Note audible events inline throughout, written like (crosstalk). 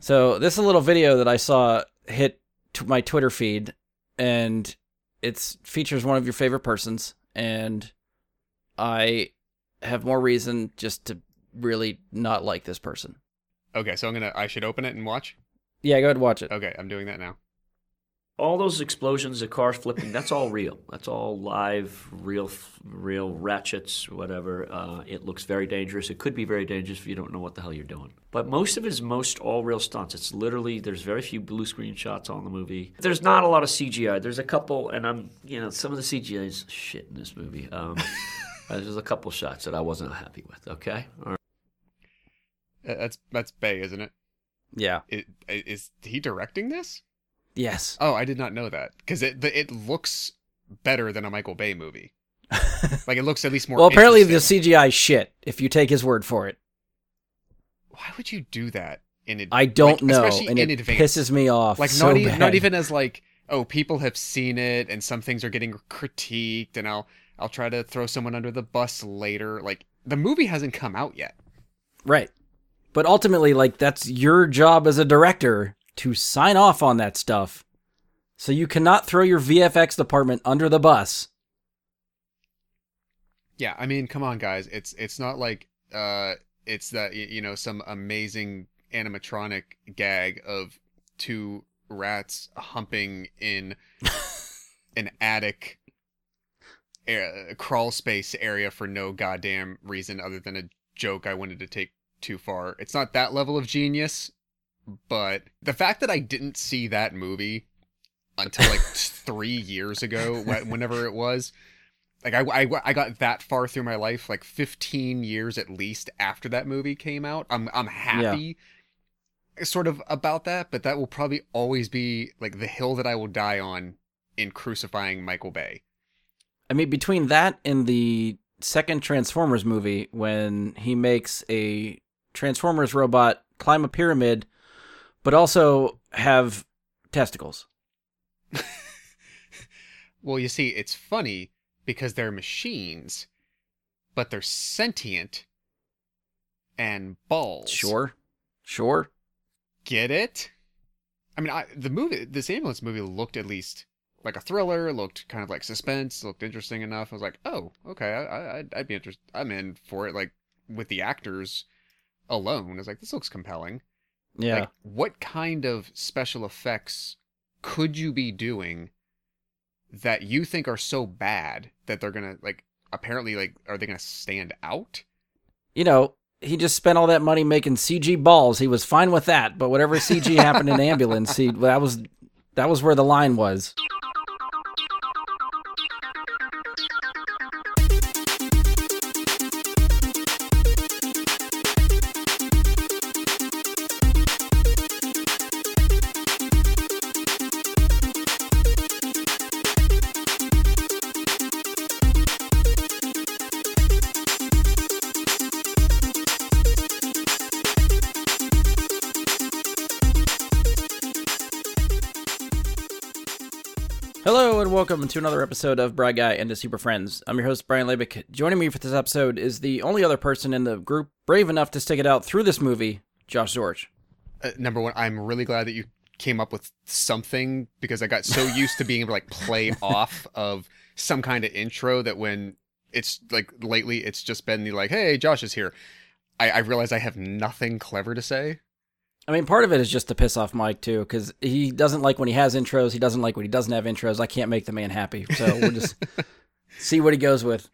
So this is a little video that I saw hit t- my Twitter feed, and it features one of your favorite persons, and I have more reason just to really not like this person. Okay, so I'm gonna. I should open it and watch. Yeah, go ahead and watch it. Okay, I'm doing that now. All those explosions, the cars flipping, that's all real. That's all live, real, real ratchets, whatever. Uh, it looks very dangerous. It could be very dangerous if you don't know what the hell you're doing. But most of it is most all real stunts. It's literally there's very few blue screen shots on the movie. There's not a lot of CGI. There's a couple, and I'm you know some of the CGI is shit in this movie. Um, (laughs) there's a couple shots that I wasn't happy with. Okay, all right. Uh, That's that's Bay, isn't it? Yeah. Is he directing this? Yes. Oh, I did not know that because it the, it looks better than a Michael Bay movie. (laughs) Like it looks at least more. well, apparently the. CGI shit. If you take his word for it, Why would you do that? In ad- I don't like, know, and in it advance. pisses me off. like so not even not even as like oh people have seen it and some things are getting critiqued and I'll I'll try to throw someone under the bus later. Like the movie hasn't come out yet. Right. But ultimately, like, that's your job as a director to sign off on that stuff. So you cannot throw your VFX department under the bus. Yeah, I mean, come on, guys. It's it's not like uh, it's that you know some amazing animatronic gag of two rats humping in (laughs) an attic a crawl space area for no goddamn reason other than a joke I wanted to take too far. It's not that level of genius, but the fact that I didn't see that movie until like (laughs) three years ago, whenever it was, like I, I, I got that far through my life, like 15 years at least after that movie came out. I'm I'm happy sort of about that, but that will probably always be like the hill that I will die on in crucifying Michael Bay. I mean, between that and the second Transformers movie, when he makes a Transformers robot climb a pyramid, but also have testicles. (laughs) Well, you see, it's funny because they're machines, but they're sentient and balls. Sure. Sure. Get it? I mean, I, the movie, this ambulance movie looked at least like a thriller, looked kind of like suspense, looked interesting enough. I was like, oh, okay, I, I, I'd- I'd be interested. I'm in for it. Like with the actors alone, I was like, this looks compelling. Yeah. Like, what kind of special effects could you be doing that you think are so bad that they're gonna like? Apparently, like, are they gonna stand out? you know, he just spent all that money making CG balls. He was fine with that, but whatever CG happened in (laughs) ambulance, he that was that was where the line was. Welcome to another episode of Brad Guy and his Super Friends. I'm your host Brian Labick. Joining me for this episode is the only other person in the group brave enough to stick it out through this movie, Josh George. uh, number one, I'm really glad that you came up with something because I got so (laughs) used to being able to like play off of some kind of intro that when it's like lately it's just been the like, hey, Josh is here. I, I realize I have nothing clever to say. I mean, part of it is just to piss off Mike too, because he doesn't like when he has intros. He doesn't like when he doesn't have intros. I can't make the man happy, so we'll just (laughs) see what he goes with.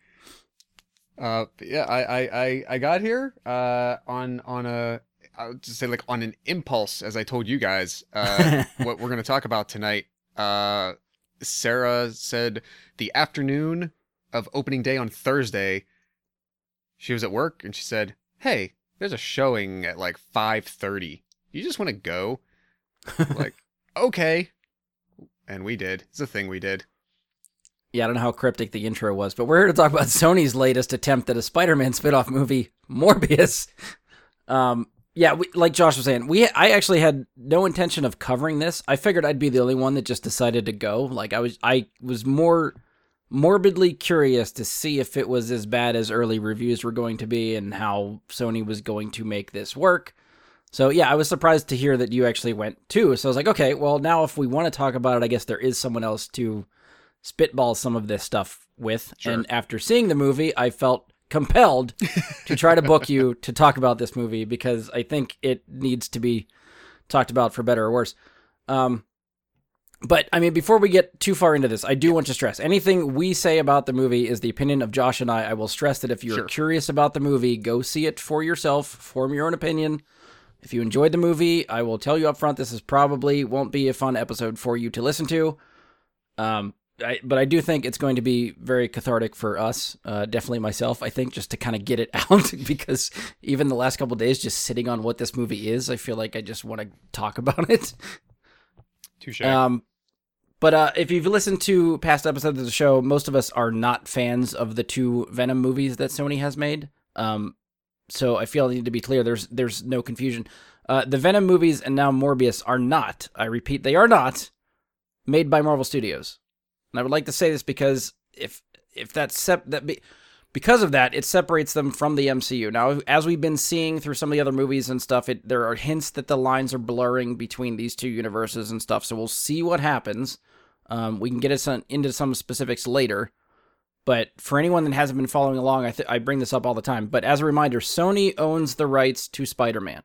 Uh, yeah, I, I, I, I got here uh, on on a I would just say like on an impulse, as I told you guys. Uh, (laughs) what we're gonna talk about tonight. Uh, Sarah said the afternoon of opening day on Thursday. She was at work and she said, "Hey, there's a showing at like 5:30. You just want to go?" (laughs) like, okay. And we did. It's a thing we did. Yeah, I don't know how cryptic the intro was, but we're here to talk about Sony's latest attempt at a Spider-Man spin-off movie, Morbius. (laughs) Um, yeah, we, like Josh was saying, we I actually had no intention of covering this. I figured I'd be the only one that just decided to go. Like I was, I was more morbidly curious to see if it was as bad as early reviews were going to be and how Sony was going to make this work. So yeah, I was surprised to hear that you actually went too. So I was like, okay, well now if we want to talk about it, I guess there is someone else to spitball some of this stuff with. Sure. And after seeing the movie, I felt compelled to try to book you to talk about this movie because I think it needs to be talked about for better or worse. Um, but I mean, before we get too far into this, I do want to stress anything we say about the movie is the opinion of Josh and I. I will stress that if you're Sure. curious about the movie, go see it for yourself, form your own opinion. If you enjoyed the movie, I will tell you up front this is probably won't be a fun episode for you to listen to. Um, I, but I do think it's going to be very cathartic for us, uh, definitely myself. I think just to kind of get it (laughs) out because even the last couple days, just sitting on what this movie is, I feel like I just want to talk (laughs) about it. Touche. Um, but uh, if you've listened to past episodes of the show, most of us are not fans of the two Venom movies that Sony has made. Um, so I feel I need to be clear. There's there's no confusion. Uh, the Venom movies and now Morbius are not. I repeat, they are not made by Marvel Studios. And I would like to say this because if if that's sep- that be, because of that, it separates them from the MCU. Now, as we've been seeing through some of the other movies and stuff, it, there are hints that the lines are blurring between these two universes and stuff. So we'll see what happens. Um, we can get us into some specifics later. But for anyone that hasn't been following along, I, th- I bring this up all the time. But as a reminder, Sony owns the rights to Spider Man.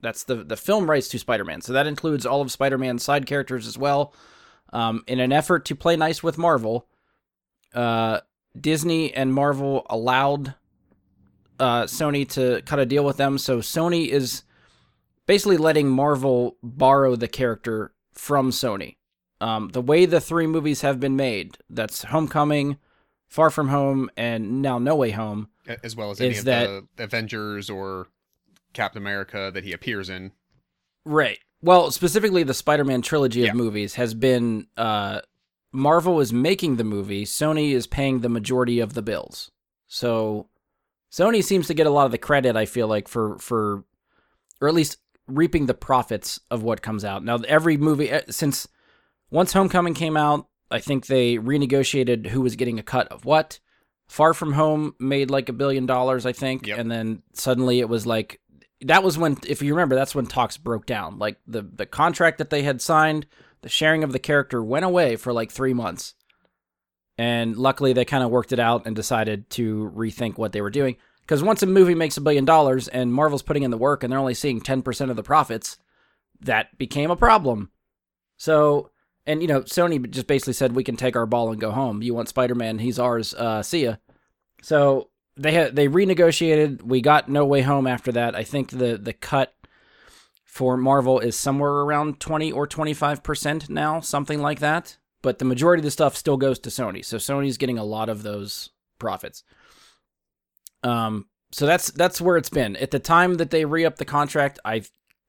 That's the, the film rights to Spider Man. So that includes all of Spider Man's side characters as well. Um, in an effort to play nice with Marvel, uh, Disney and Marvel allowed uh, Sony to cut a deal with them. So Sony is basically letting Marvel borrow the character from Sony. Um, the way the three movies have been made, that's Homecoming, Far From Home, and now No Way Home. As well as any of that- the Avengers or Captain America that he appears in. Right. Well, specifically the Spider-Man trilogy Yeah. of movies has been uh Marvel is making the movie, Sony is paying the majority of the bills. So Sony seems to get a lot of the credit I feel like for for or at least reaping the profits of what comes out. Now every movie eh, since once Homecoming came out, I think they renegotiated who was getting a cut of what. Far From Home made like a billion dollars, I think, Yep. and then suddenly it was like that was when if you remember that's when talks broke down like the the contract that they had signed the sharing of the character went away for like three months and luckily they kind of worked it out and decided to rethink what they were doing because once a movie makes a billion dollars and marvel's putting in the work and they're only seeing 10% of the profits that became a problem so and you know sony just basically said we can take our ball and go home you want spider-man he's ours uh see ya so they had they renegotiated. We got No Way Home after that. I think the the cut for Marvel is somewhere around twenty or twenty five percent now, something like that. But the majority of the stuff still goes to Sony, so Sony's getting a lot of those profits. Um, so that's that's where it's been. At the time that they re upped the contract, I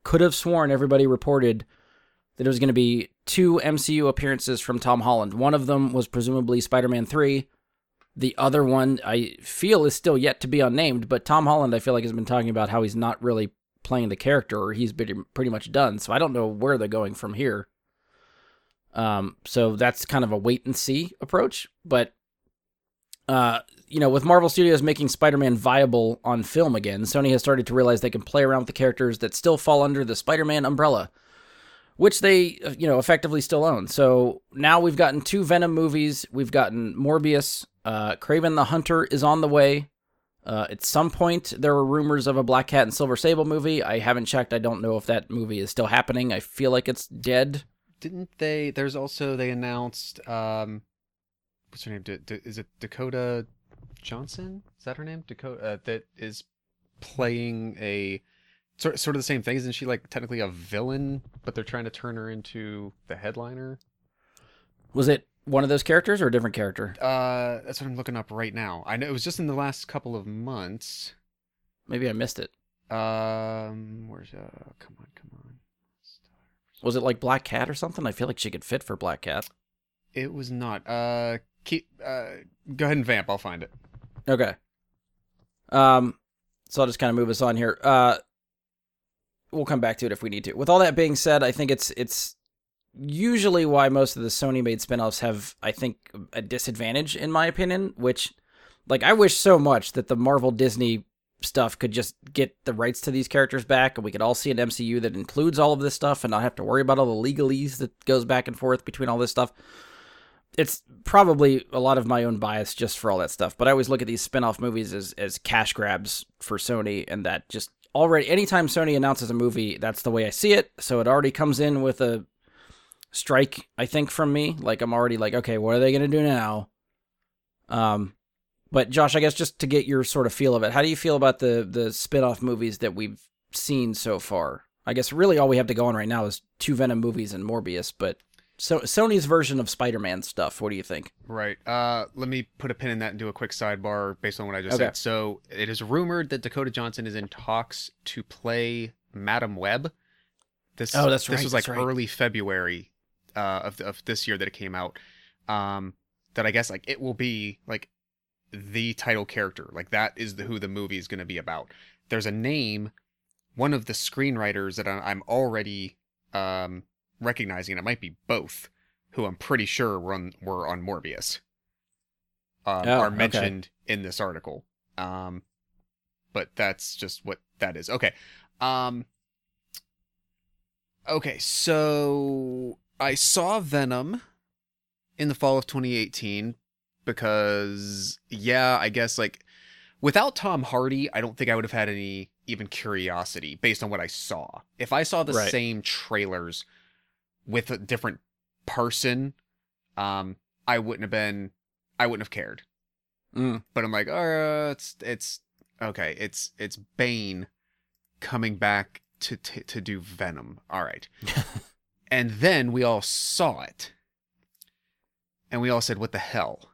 could have sworn everybody reported that it was going to be two MCU appearances from Tom Holland. One of them was presumably Spider Man three. The other one I feel is still yet to be unnamed, but Tom Holland I feel like has been talking about how he's not really playing the character or he's been pretty much done. So I don't know where they're going from here. Um, so that's kind of a wait and see approach, but uh, you know, with Marvel Studios making Spider-Man viable on film again, Sony has started to realize they can play around with the characters that still fall under the Spider-Man umbrella, which they, uh, you know, effectively still own. So now we've gotten two Venom movies, we've gotten Morbius, uh, Kraven the Hunter is on the way. Uh, at some point, there were rumors of a Black Cat and Silver Sable movie. I haven't checked. I don't know if that movie is still happening. I feel like it's dead. Didn't they? There's also they announced. um What's her name? D- D- is it Dakota Johnson? Is that her name? Dakota uh, that is playing a sort sort of the same thing. Isn't she like technically a villain? But they're trying to turn her into the headliner. Was it one of those characters or a different character? Uh, that's what I'm looking up right now. I know it was just in the last couple of months. Maybe I missed it. Um, where's uh? Come on, come on. Was it like Black Cat or something? I feel like she could fit for Black Cat. It was not. Uh, keep. Uh, go ahead and vamp. I'll find it. Okay. Um, so I'll just kind of move us on here. Uh, we'll come back to it if we need to. With all that being said, I think it's it's usually why most of the Sony made spin-offs have, I think, a disadvantage in my opinion. Which, like, I wish so much that the Marvel Disney stuff could just get the rights to these characters back and we could all see an MCU that includes all of this stuff and not have to worry about all the legalese that goes back and forth between all this stuff. It's probably a lot of my own bias just for all that stuff, but I always look at these spin-off movies as as cash grabs for Sony and that just already anytime Sony announces a movie, that's the way I see it. So it already comes in with a strike, I think, from me. Like I'm already like, okay, what are they gonna do now? Um but Josh, I guess just to get your sort of feel of it, how do you feel about the the spin-off movies that we've seen so far? I guess really all we have to go on right now is two Venom movies and Morbius, but so Sony's version of Spider-Man stuff. What do you think? Right. Uh, let me put a pin in that and do a quick sidebar based on what I just Okay. said. So it is rumored that Dakota Johnson is in talks to play Madame Web. This Oh, that's this right, was like right. early February uh, of of this year that it came out. Um, that I guess like it will be like the title character. Like that is the who the movie is going to be about. There's a name, one of the screenwriters that I'm already um recognizing. It might be both who I'm pretty sure were on, were on Morbius. Um, Oh, are okay. mentioned in this article. Um, but that's just what that is. Okay. Um, okay, so I saw Venom in the fall of 2018 because, yeah, I guess like without Tom Hardy, I don't think I would have had any even curiosity based on what I saw. If I saw the Right. same trailers with a different person, um, I wouldn't have been, I wouldn't have cared. Mm. But I'm like, uh, it's it's okay. It's it's Bane coming back to to, to do Venom. All right. (laughs) and then we all saw it, and we all said, "What the hell?"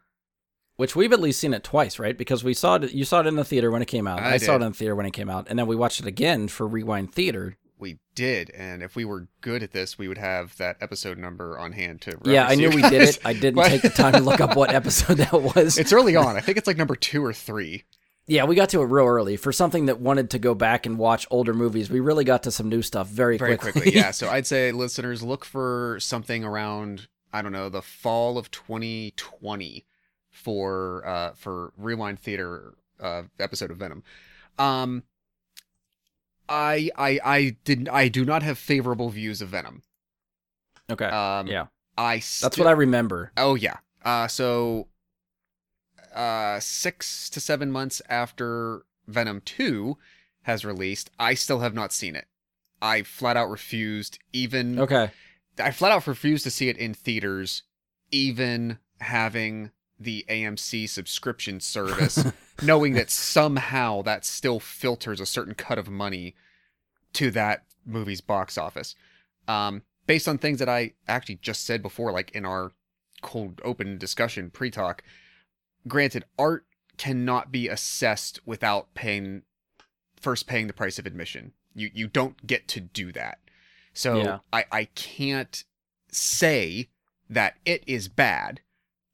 Which we've at least seen it twice, right? Because we saw it. You saw it in the theater when it came out. I I, saw it in the theater when it came out, and then we watched it again for Rewind Theater. We did, and if we were good at this, we would have that episode number on hand to. yeah, I knew we did it. I didn't But- take the time to look up what (laughs) episode that was. It's early on. I think it's like number two or three. Yeah, we got to it real early. For something that wanted to go back and watch older movies, we really got to some new stuff very, very quickly. quickly. yeah. So (laughs) I'd say listeners look for something around I don't know the fall of 2020 for uh for Rewind Theater uh episode of Venom. Um I I I didn't I do not have favorable views of Venom. okay. Um yeah. I That's what I remember. Oh yeah. Uh so uh 6 to 7 months after Venom 2 has released, I still have not seen it. I flat out refused even Okay. I flat out refused to see it in theaters even having the AMC subscription service (laughs) knowing that somehow that still filters a certain cut of money to that movie's box office. Um, based on things that I actually just said before, like in our cold open discussion pre talk, granted, art cannot be assessed without paying first paying the price of admission. You you don't get to do that. So Yeah. I, I can't say that it is bad.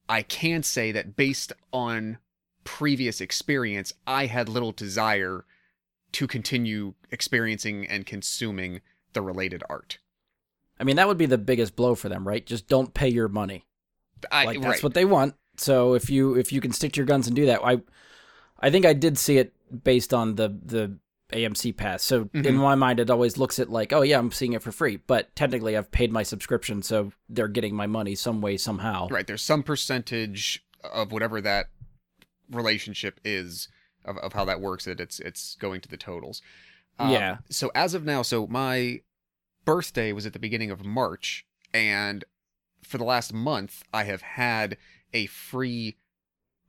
I can say that based on previous experience, I had little desire to continue experiencing and consuming the related art. I mean, that would be the biggest blow for them, right? Just don't pay your money. I, like that's right. what they want. So if you if you can stick to your guns and do that, I I think I did see it based on the the AMC pass. So in Mhm. my mind, it always looks at like, oh yeah, I'm seeing it for free, but technically I've paid my subscription, so they're getting my money some way somehow. right. There's some percentage of whatever that relationship is of, of how that works that it's it's going to the totals. Um, Yeah. So as of now, so my birthday was at the beginning of March, and for the last month, I have had a free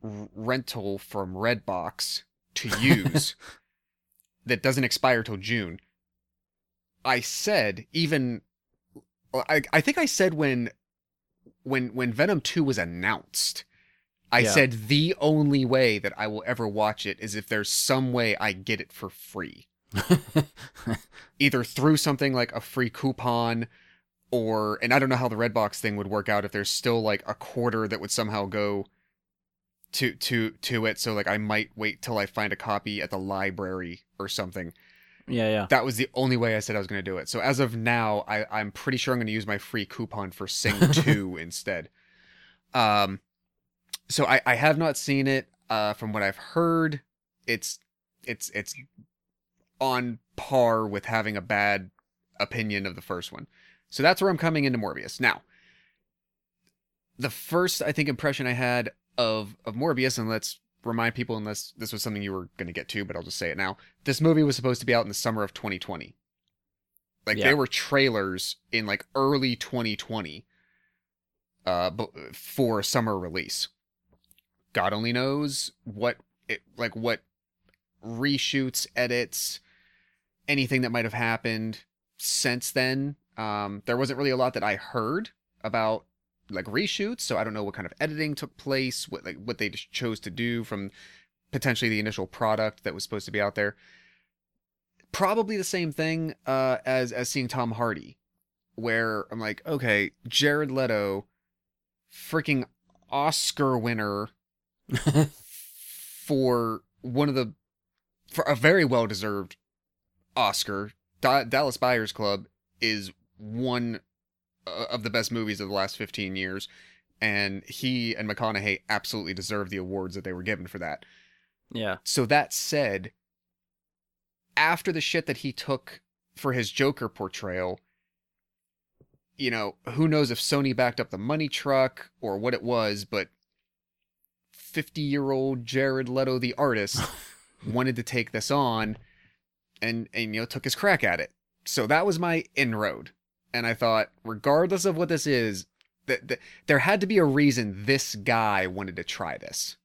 r- rental from Redbox to (laughs) use that doesn't expire till June. I said even I I think I said when when when Venom 2 was announced I Yeah. said the only way that I will ever watch it is if there's some way I get it for free. (laughs) Either through something like a free coupon or and I don't know how the Redbox thing would work out if there's still like a quarter that would somehow go to to to it so like I might wait till I find a copy at the library or something. yeah, yeah. That was the only way I said I was going to do it. So as of now, I, I'm pretty sure I'm going to use my free coupon for Sing (laughs) 2 instead. Um, so I, I have not seen it. Uh, from what I've heard, it's it's it's on par with having a bad opinion of the first one. So that's where I'm coming into Morbius. Now, the first I think impression I had of of Morbius, and let's remind people, unless this was something you were going to get to, but I'll just say it now. This movie was supposed to be out in the summer of 2020. Like Yeah. there were trailers in like early 2020 uh for summer release. God only knows what it like what reshoots, edits, anything that might have happened since then. Um there wasn't really a lot that I heard about like reshoots, so I don't know what kind of editing took place, what like what they just chose to do from potentially the initial product that was supposed to be out there. Probably the same thing uh as as seeing Tom Hardy, where I'm like, okay, Jared Leto, freaking Oscar winner (laughs) for one of the for a very well deserved Oscar. Da- Dallas Buyers Club is one Uh, of the best movies of the last 15 years and he and McConaughey absolutely deserve the awards that they were given for that. yeah. So that said, after the shit that he took for his Joker portrayal, you know, who knows if Sony backed up the money truck or what it was, but 50 year old Jared Leto, the artist, (laughs) wanted to take this on and, and, you know, took his crack at it. So that was my inroad. And I thought, regardless of what this is, that, that there had to be a reason this guy wanted to try this.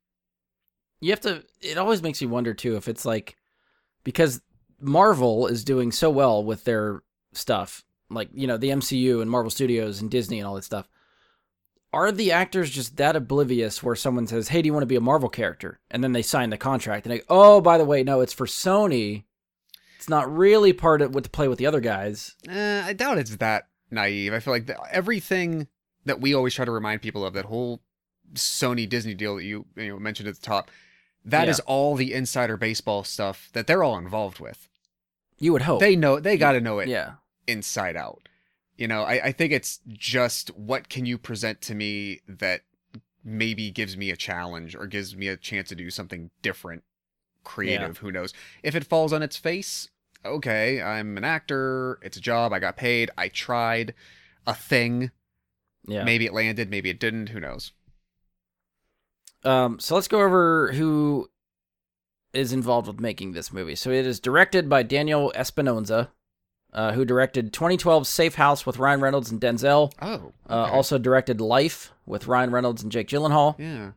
You have to. It always makes you wonder too if it's like because Marvel is doing so well with their stuff, like you know the MCU and Marvel Studios and Disney and all that stuff. Are the actors just that oblivious where someone says, "Hey, do you want to be a Marvel character?" and then they sign the contract and they, "Oh, by the way, no, it's for Sony. It's not really part of what to play with the other guys." Uh, I doubt it's that naive. I feel like the, everything that we always try to remind people of that whole Sony Disney deal that you you know mentioned at the top, that is Yeah. all the insider baseball stuff that they're all involved with. You would hope. They know they got to know it yeah. inside out. You know, I, I think it's just what can you present to me that maybe gives me a challenge or gives me a chance to do something different, creative. Who knows? If it falls on its face, okay, I'm an actor. It's a job. I got paid. I tried a thing. Yeah. Maybe it landed. Maybe it didn't. Who knows? Um, so let's go over who is involved with making this movie. So it is directed by Daniel Espinosa, uh, who directed 2012 Safe House with Ryan Reynolds and Denzel. Oh, Uh. Also directed Life with Ryan Reynolds and Jake Gyllenhaal. yeah.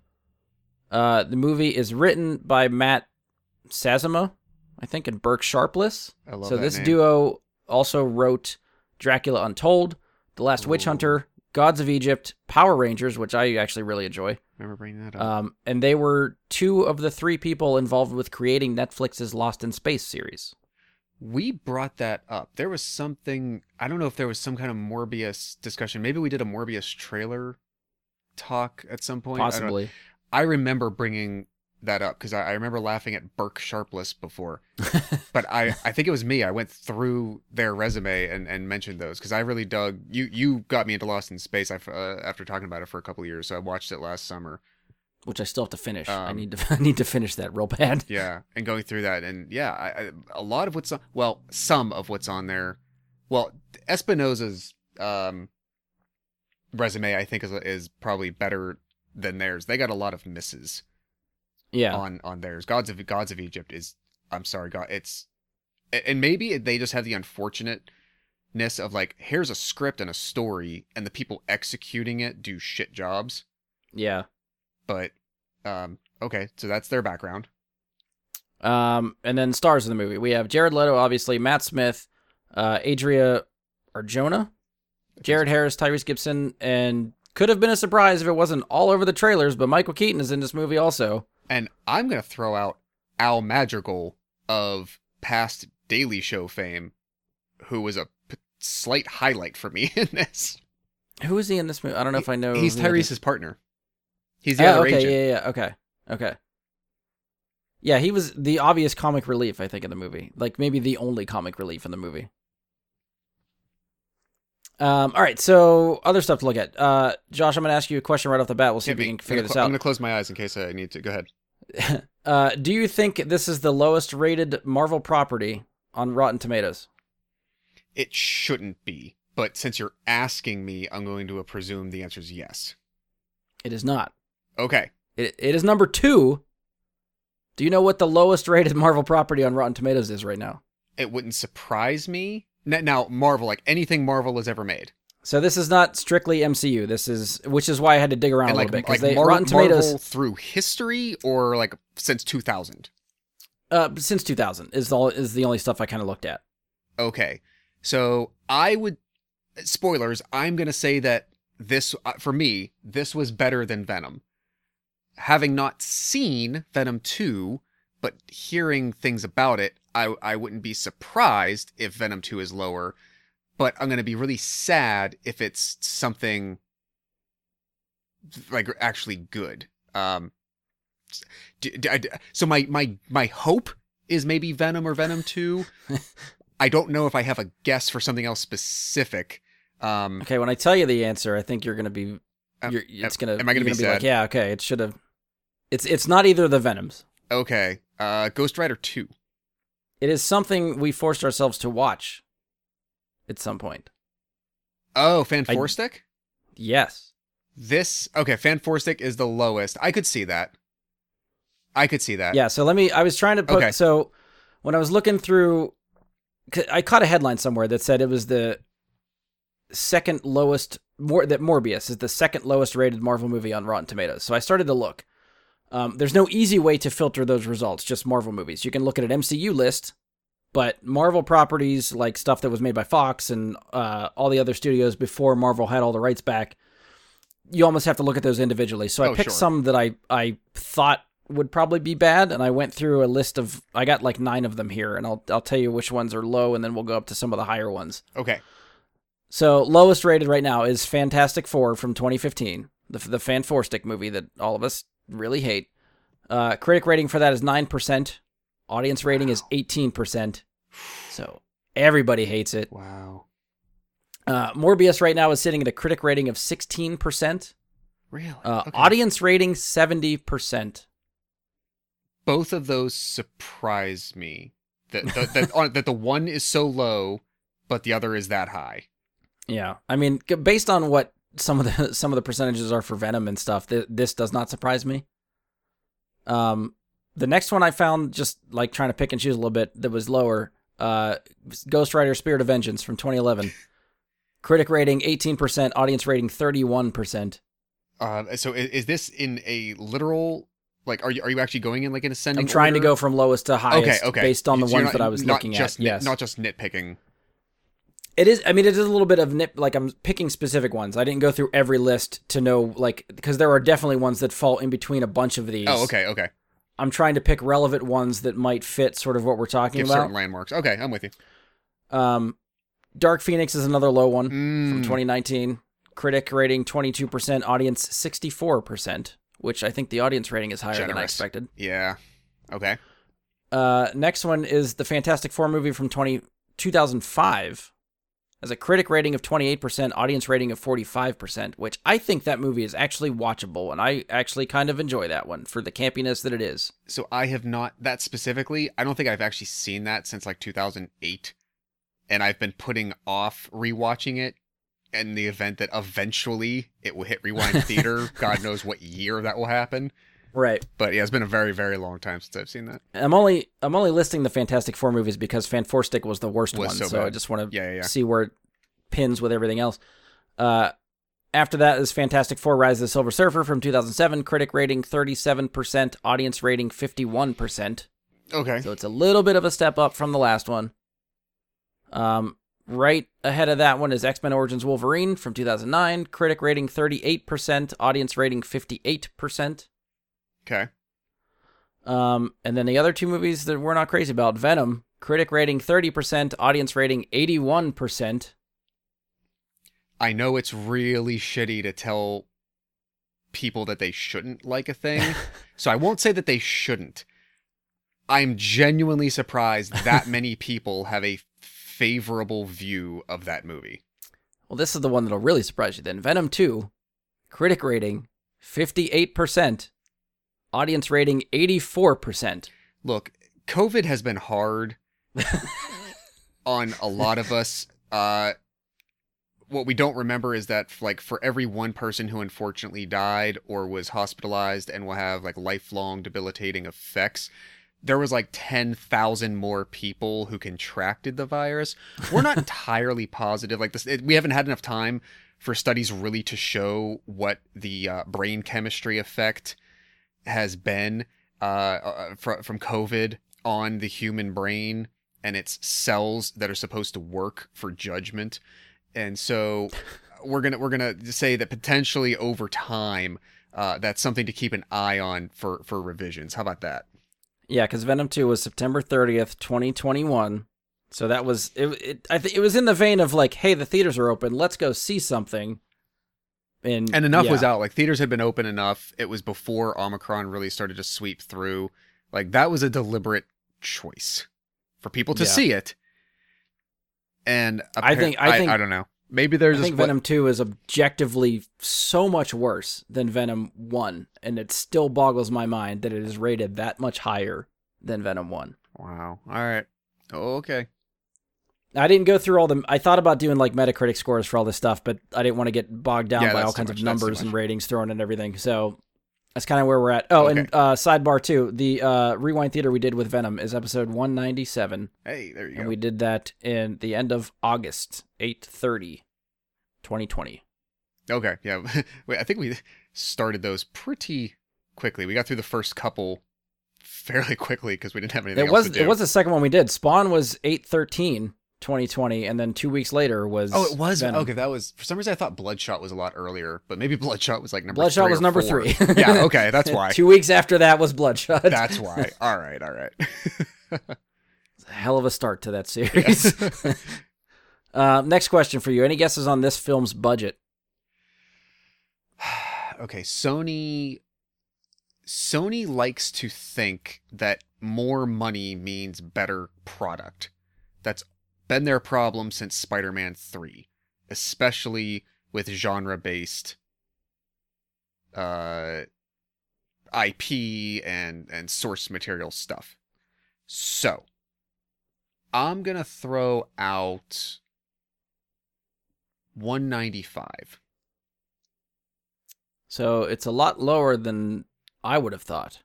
Uh, the movie is written by Matt Sazama, I think, and Burke Sharpless. I love so that this name. duo also wrote Dracula Untold, The Last Witch Hunter, Gods of Egypt, Power Rangers, which I actually really enjoy. Remember bringing that up? Um, and they were two of the three people involved with creating Netflix's Lost in Space series. we brought that up. There was something. I don't know if there was some kind of Morbius discussion. Maybe we did a Morbius trailer talk at some point. I. Possibly. I remember bringing that up because I, I remember laughing at Burke Sharpless before, (laughs) but I, I think it was me. I went through their resume and, and mentioned those because I really dug. You you got me into Lost in Space I, uh, after talking about it for a couple of years, so I watched it last summer. Which I still have to finish. I Um, need to (laughs) I need to finish that real bad. (laughs) Yeah, and going through that, and yeah, I, I, a lot of what's on, well, some of what's on there. Well, Espinosa's um, resume, I think, is is probably better than theirs. They got a lot of misses. Yeah. on on theirs. Gods of Gods of Egypt is I'm sorry, God, it's and maybe they just have the unfortunateness of like here's a script and a story and the people executing it do shit jobs. Yeah. But um okay, so that's their background. Um, and then stars of the movie. We have Jared Leto, obviously, Matt Smith, uh, Adria Arjona, Jared Harris, Tyrese Gibson, and could have been a surprise if it wasn't all over the trailers, but Michael Keaton is in this movie also. And I'm going to throw out Al Madrigal of past Daily Show fame who was a p- slight highlight for me (laughs) in this. Who is he in this movie? I don't know if I know. He's who that is. Tyrese's partner. He's the Oh, other okay, agent. yeah, yeah, yeah, okay, okay. Yeah, he was the obvious comic relief, I think, in the movie. Like maybe the only comic relief in the movie. Um, all right, so other stuff to look at. Uh, Josh, I'm gonna ask you a question right off the bat. We'll see Hit if we can figure I'm this gonna, I'm gonna close my eyes in case I need to. Go ahead. (laughs) Uh, do you think this is the lowest rated Marvel property on Rotten Tomatoes? It shouldn't be, but since you're asking me, I'm going to presume the answer is yes. It is not. Okay. It, it is number two. Do you know what the lowest rated Marvel property on Rotten Tomatoes is right now? It wouldn't surprise me. Now, Marvel, like anything Marvel has ever made, So this is not strictly MCU. This is, which is why I had to dig around and a like little bit like because they Mar- Rotten Tomatoes Marvel through history or like since 2000. uh, since 2000 is all is the only stuff I kind of looked at. Okay. So I would spoilers, I'm going to say that this uh, for me, this was better than Venom. Having not seen Venom 2, but hearing things about it, I I wouldn't be surprised if Venom 2 is lower, but I'm going to be really sad if it's something like actually good. Um d- d- I- d- so my my my hope is maybe Venom or Venom 2. (laughs) I don't know if I have a guess for something else specific. Um, Okay, when I tell you the answer, I think you're gonna be, Um, you're, it's gonna. am I gonna you're be like, sad? yeah, okay, it should have. It's it's not either of the Venoms. okay. Uh, Ghost Rider 2. It is something we forced ourselves to watch. At some point, Oh, Fan I- Four Stick? yes. This, okay, Fan Four Stick is the lowest. I could see that. I could see that. Yeah, so let me. I was trying to put. Okay. So when I was looking through I caught a headline somewhere that said it was the second lowest. More that Morbius is the second lowest rated Marvel movie on Rotten Tomatoes. So I started to look. Um, there's no easy way to filter those results. Just Marvel movies. You can look at an MCU list, but Marvel properties like stuff that was made by Fox and uh, all the other studios before Marvel had all the rights back. You almost have to look at those individually. So I Oh, picked sure. some that I I thought would probably be bad, and I went through a list of I got like nine of them here, and I'll I'll tell you which ones are low, and then we'll go up to some of the higher ones. Okay. So lowest rated right now is Fantastic Four from 2015, the the Fan Four Stick movie that all of us really hate. Uh, critic rating for that is nine percent. Audience rating is 18 percent. So everybody hates it. Wow. Uh, Morbius right now is sitting at a critic rating of 16 percent. Really? Uh, Okay. Audience rating 70 percent. Both of those surprise me. That that that, on, that the one is so low, but the other is that high. (laughs) Yeah, I mean, based on what some of the (laughs) some of the percentages are for Venom and stuff, th- this does not surprise me. Um, the next one I found just like trying to pick and choose a little bit that was lower. Uh, Ghost Rider: Spirit of Vengeance from 2011. (laughs) Critic rating 18%, audience rating 31%. Uh, so is, is this in a literal like are you are you actually going in like an ascending I'm trying to go from lowest to highest okay, okay. based on the So ones not- that I was not looking just at. Yes. not just nitpicking. It is. I mean, it is a little bit of nip. Like I'm picking specific ones. I didn't go through every list to know, like, because there are definitely ones that fall in between a bunch of these. Oh, okay, okay. I'm trying to pick relevant ones that might fit sort of what we're talking Give about. certain landmarks. Okay, I'm with you. Um, Dark Phoenix is another low one from Mm, 2019. Critic rating 22%, audience 64%, which I think the audience rating is higher than I expected. yeah. Okay. Uh, next one is the Fantastic Four movie from 20, 2005. Has a critic rating of 28%, audience rating of 45%, which I think that movie is actually watchable, and I actually kind of enjoy that one for the campiness that it is. So I have not that specifically. I don't think I've actually seen that since like 2008, and I've been putting off rewatching it. In the event that eventually it will hit rewind theater, (laughs) God knows what year that will happen. Right. But yeah, it's been a very, very long time since I've seen that. I'm only I'm only listing the Fantastic Four movies because Fan Four Stick was the worst Was one, so so, I just want to Yeah, yeah, yeah. see where it pins with everything else. Uh, after that is Fantastic Four: Rise of the Silver Surfer from 2007. Critic rating 37%, audience rating 51%. Okay. So it's a little bit of a step up from the last one. Um, right ahead of that one is X Men Origins Wolverine from 2009. Critic rating 38%, audience rating 58%. Okay. Um, and then the other two movies that we're not crazy about Venom, critic rating 30%, audience rating 81%. I know it's really shitty to tell people that they shouldn't like a thing, (laughs) so I won't say that they shouldn't. I'm genuinely surprised that (laughs) many people have a favorable view of that movie. Well, this is the one that'll really surprise you then. Venom 2, critic rating 58%, Audience rating 84%. Look, COVID has been hard (laughs) on a lot of us. Uh, what we don't remember is that like for every one person who unfortunately died or was hospitalized and will have like lifelong debilitating effects there was like 10,000 more people who contracted the virus. We're not (laughs) entirely positive like this it, we haven't had enough time for studies really to show what the uh, brain chemistry effect has been uh, uh, fr- from COVID on the human brain and its cells that are supposed to work for judgment and so (laughs) we're gonna we're gonna say that potentially over time uh, that's something to keep an eye on for for revisions. How about that? Yeah, because Venom Two was September 30th, 2021. So that was it. it I think it was in the vein of like, hey, the theaters are open. Let's go see something. And And enough yeah. was out. Like theaters had been open enough. It was before Omicron really started to sweep through. Like that was a deliberate choice for people to Yeah. see it. And I think- I think- I, don't know. Maybe there's I think Venom 2 is objectively so much worse than Venom 1, and it still boggles my mind that it is rated that much higher than Venom 1. Wow. All right. Okay. I didn't go through all the. I thought about doing like Metacritic scores for all this stuff, but I didn't want to get bogged down Yeah, by all kinds much, of numbers and ratings thrown and everything. So that's kind of where we're at. Oh, Okay. and uh, sidebar too. The uh, rewind theater we did with Venom is episode 197, Hey, there you and go. And we did that in the end of August, 8:30, 2020. Okay, yeah. (laughs) Wait, I think we started those pretty quickly. We got through the first couple fairly (laughs) quickly because we didn't have anything It was it was the second one we did. Spawn was 813 2020 and then 2 weeks later was Oh, it was Venom. okay. That was for some reason I thought Bloodshot was a lot earlier, but maybe Bloodshot was like number. Bloodshot three was number four. 3. (laughs) yeah, okay, (laughs) that's why. 2 weeks after that was Bloodshot. that's why. (laughs) All right, all right. It's a hell of a start to that series. uh, next question for you. Any guesses on this film's budget? (sighs) okay, Sony. Sony likes to think that more money means better product. That's been their problem since Spider-Man 3, especially with genre-based uh IP and and source material stuff. So, I'm going to throw out 195. So it's a lot lower than I would have thought.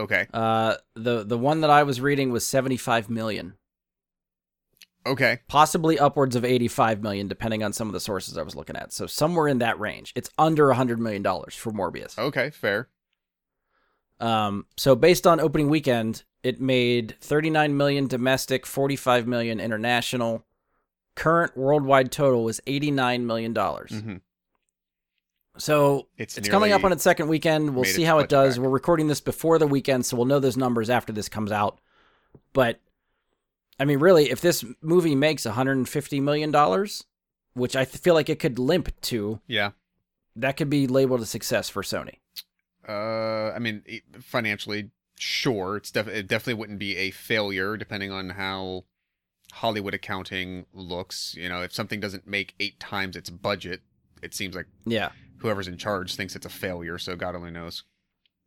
Okay. Uh, the the one that I was reading was 75 million, Okay. possibly upwards of 85 million, depending on some of the sources I was looking at. So somewhere in that range. It's under 100 million dollars for Morbius. Okay, fair. Um, so based on opening weekend, it made 39 million domestic, 45 million international. Current worldwide total was 89 million dollars. Mhm. So It's it's coming up on its second weekend. We'll see how it does. back. We're recording this before the weekend, so we'll know those numbers after this comes out. But I mean, really, if this movie makes 150 million dollars, which I feel like it could limp to, Yeah. that could be labeled a success for Sony. Uh, I mean, financially, sure. It's def- it definitely wouldn't be a failure, depending on how Hollywood accounting looks. You know, if something doesn't make eight times its budget, it seems like Yeah. whoever's in charge thinks it's a failure. So God only knows.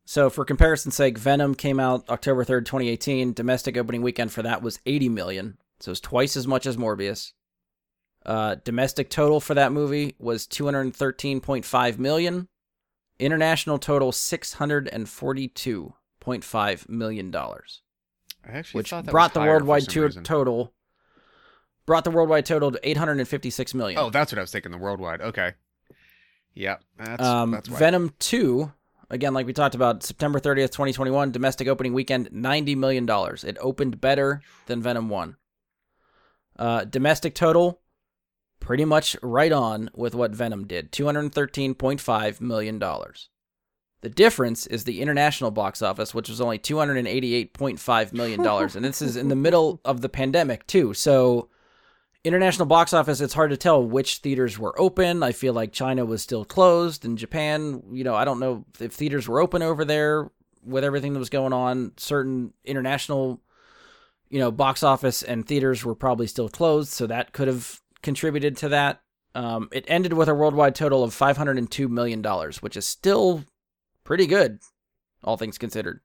So, for comparison's sake, Venom came out October 3rd, 2018. Domestic opening weekend for that was 80 million. So, it's twice as much as Morbius. Uh, domestic total for that movie was 213.5 million. International total 642.5 million dollars, I actually which thought that brought the worldwide to- total brought the worldwide total to 856 million. Oh, that's what I was thinking. The worldwide. Okay. Yeah, that's um, that's why. Venom 2, again, like we talked about, September 30th, 2021, domestic opening weekend, $90 million. It opened better than Venom 1. Uh, domestic total, pretty much right on with what Venom did $213.5 million. The difference is the international box office, which was only $288.5 million. and this is in the middle of the pandemic, too. So international box office it's hard to tell which theaters were open i feel like china was still closed and japan you know i don't know if theaters were open over there with everything that was going on certain international you know box office and theaters were probably still closed so that could have contributed to that um, it ended with a worldwide total of 502 million dollars which is still pretty good all things considered.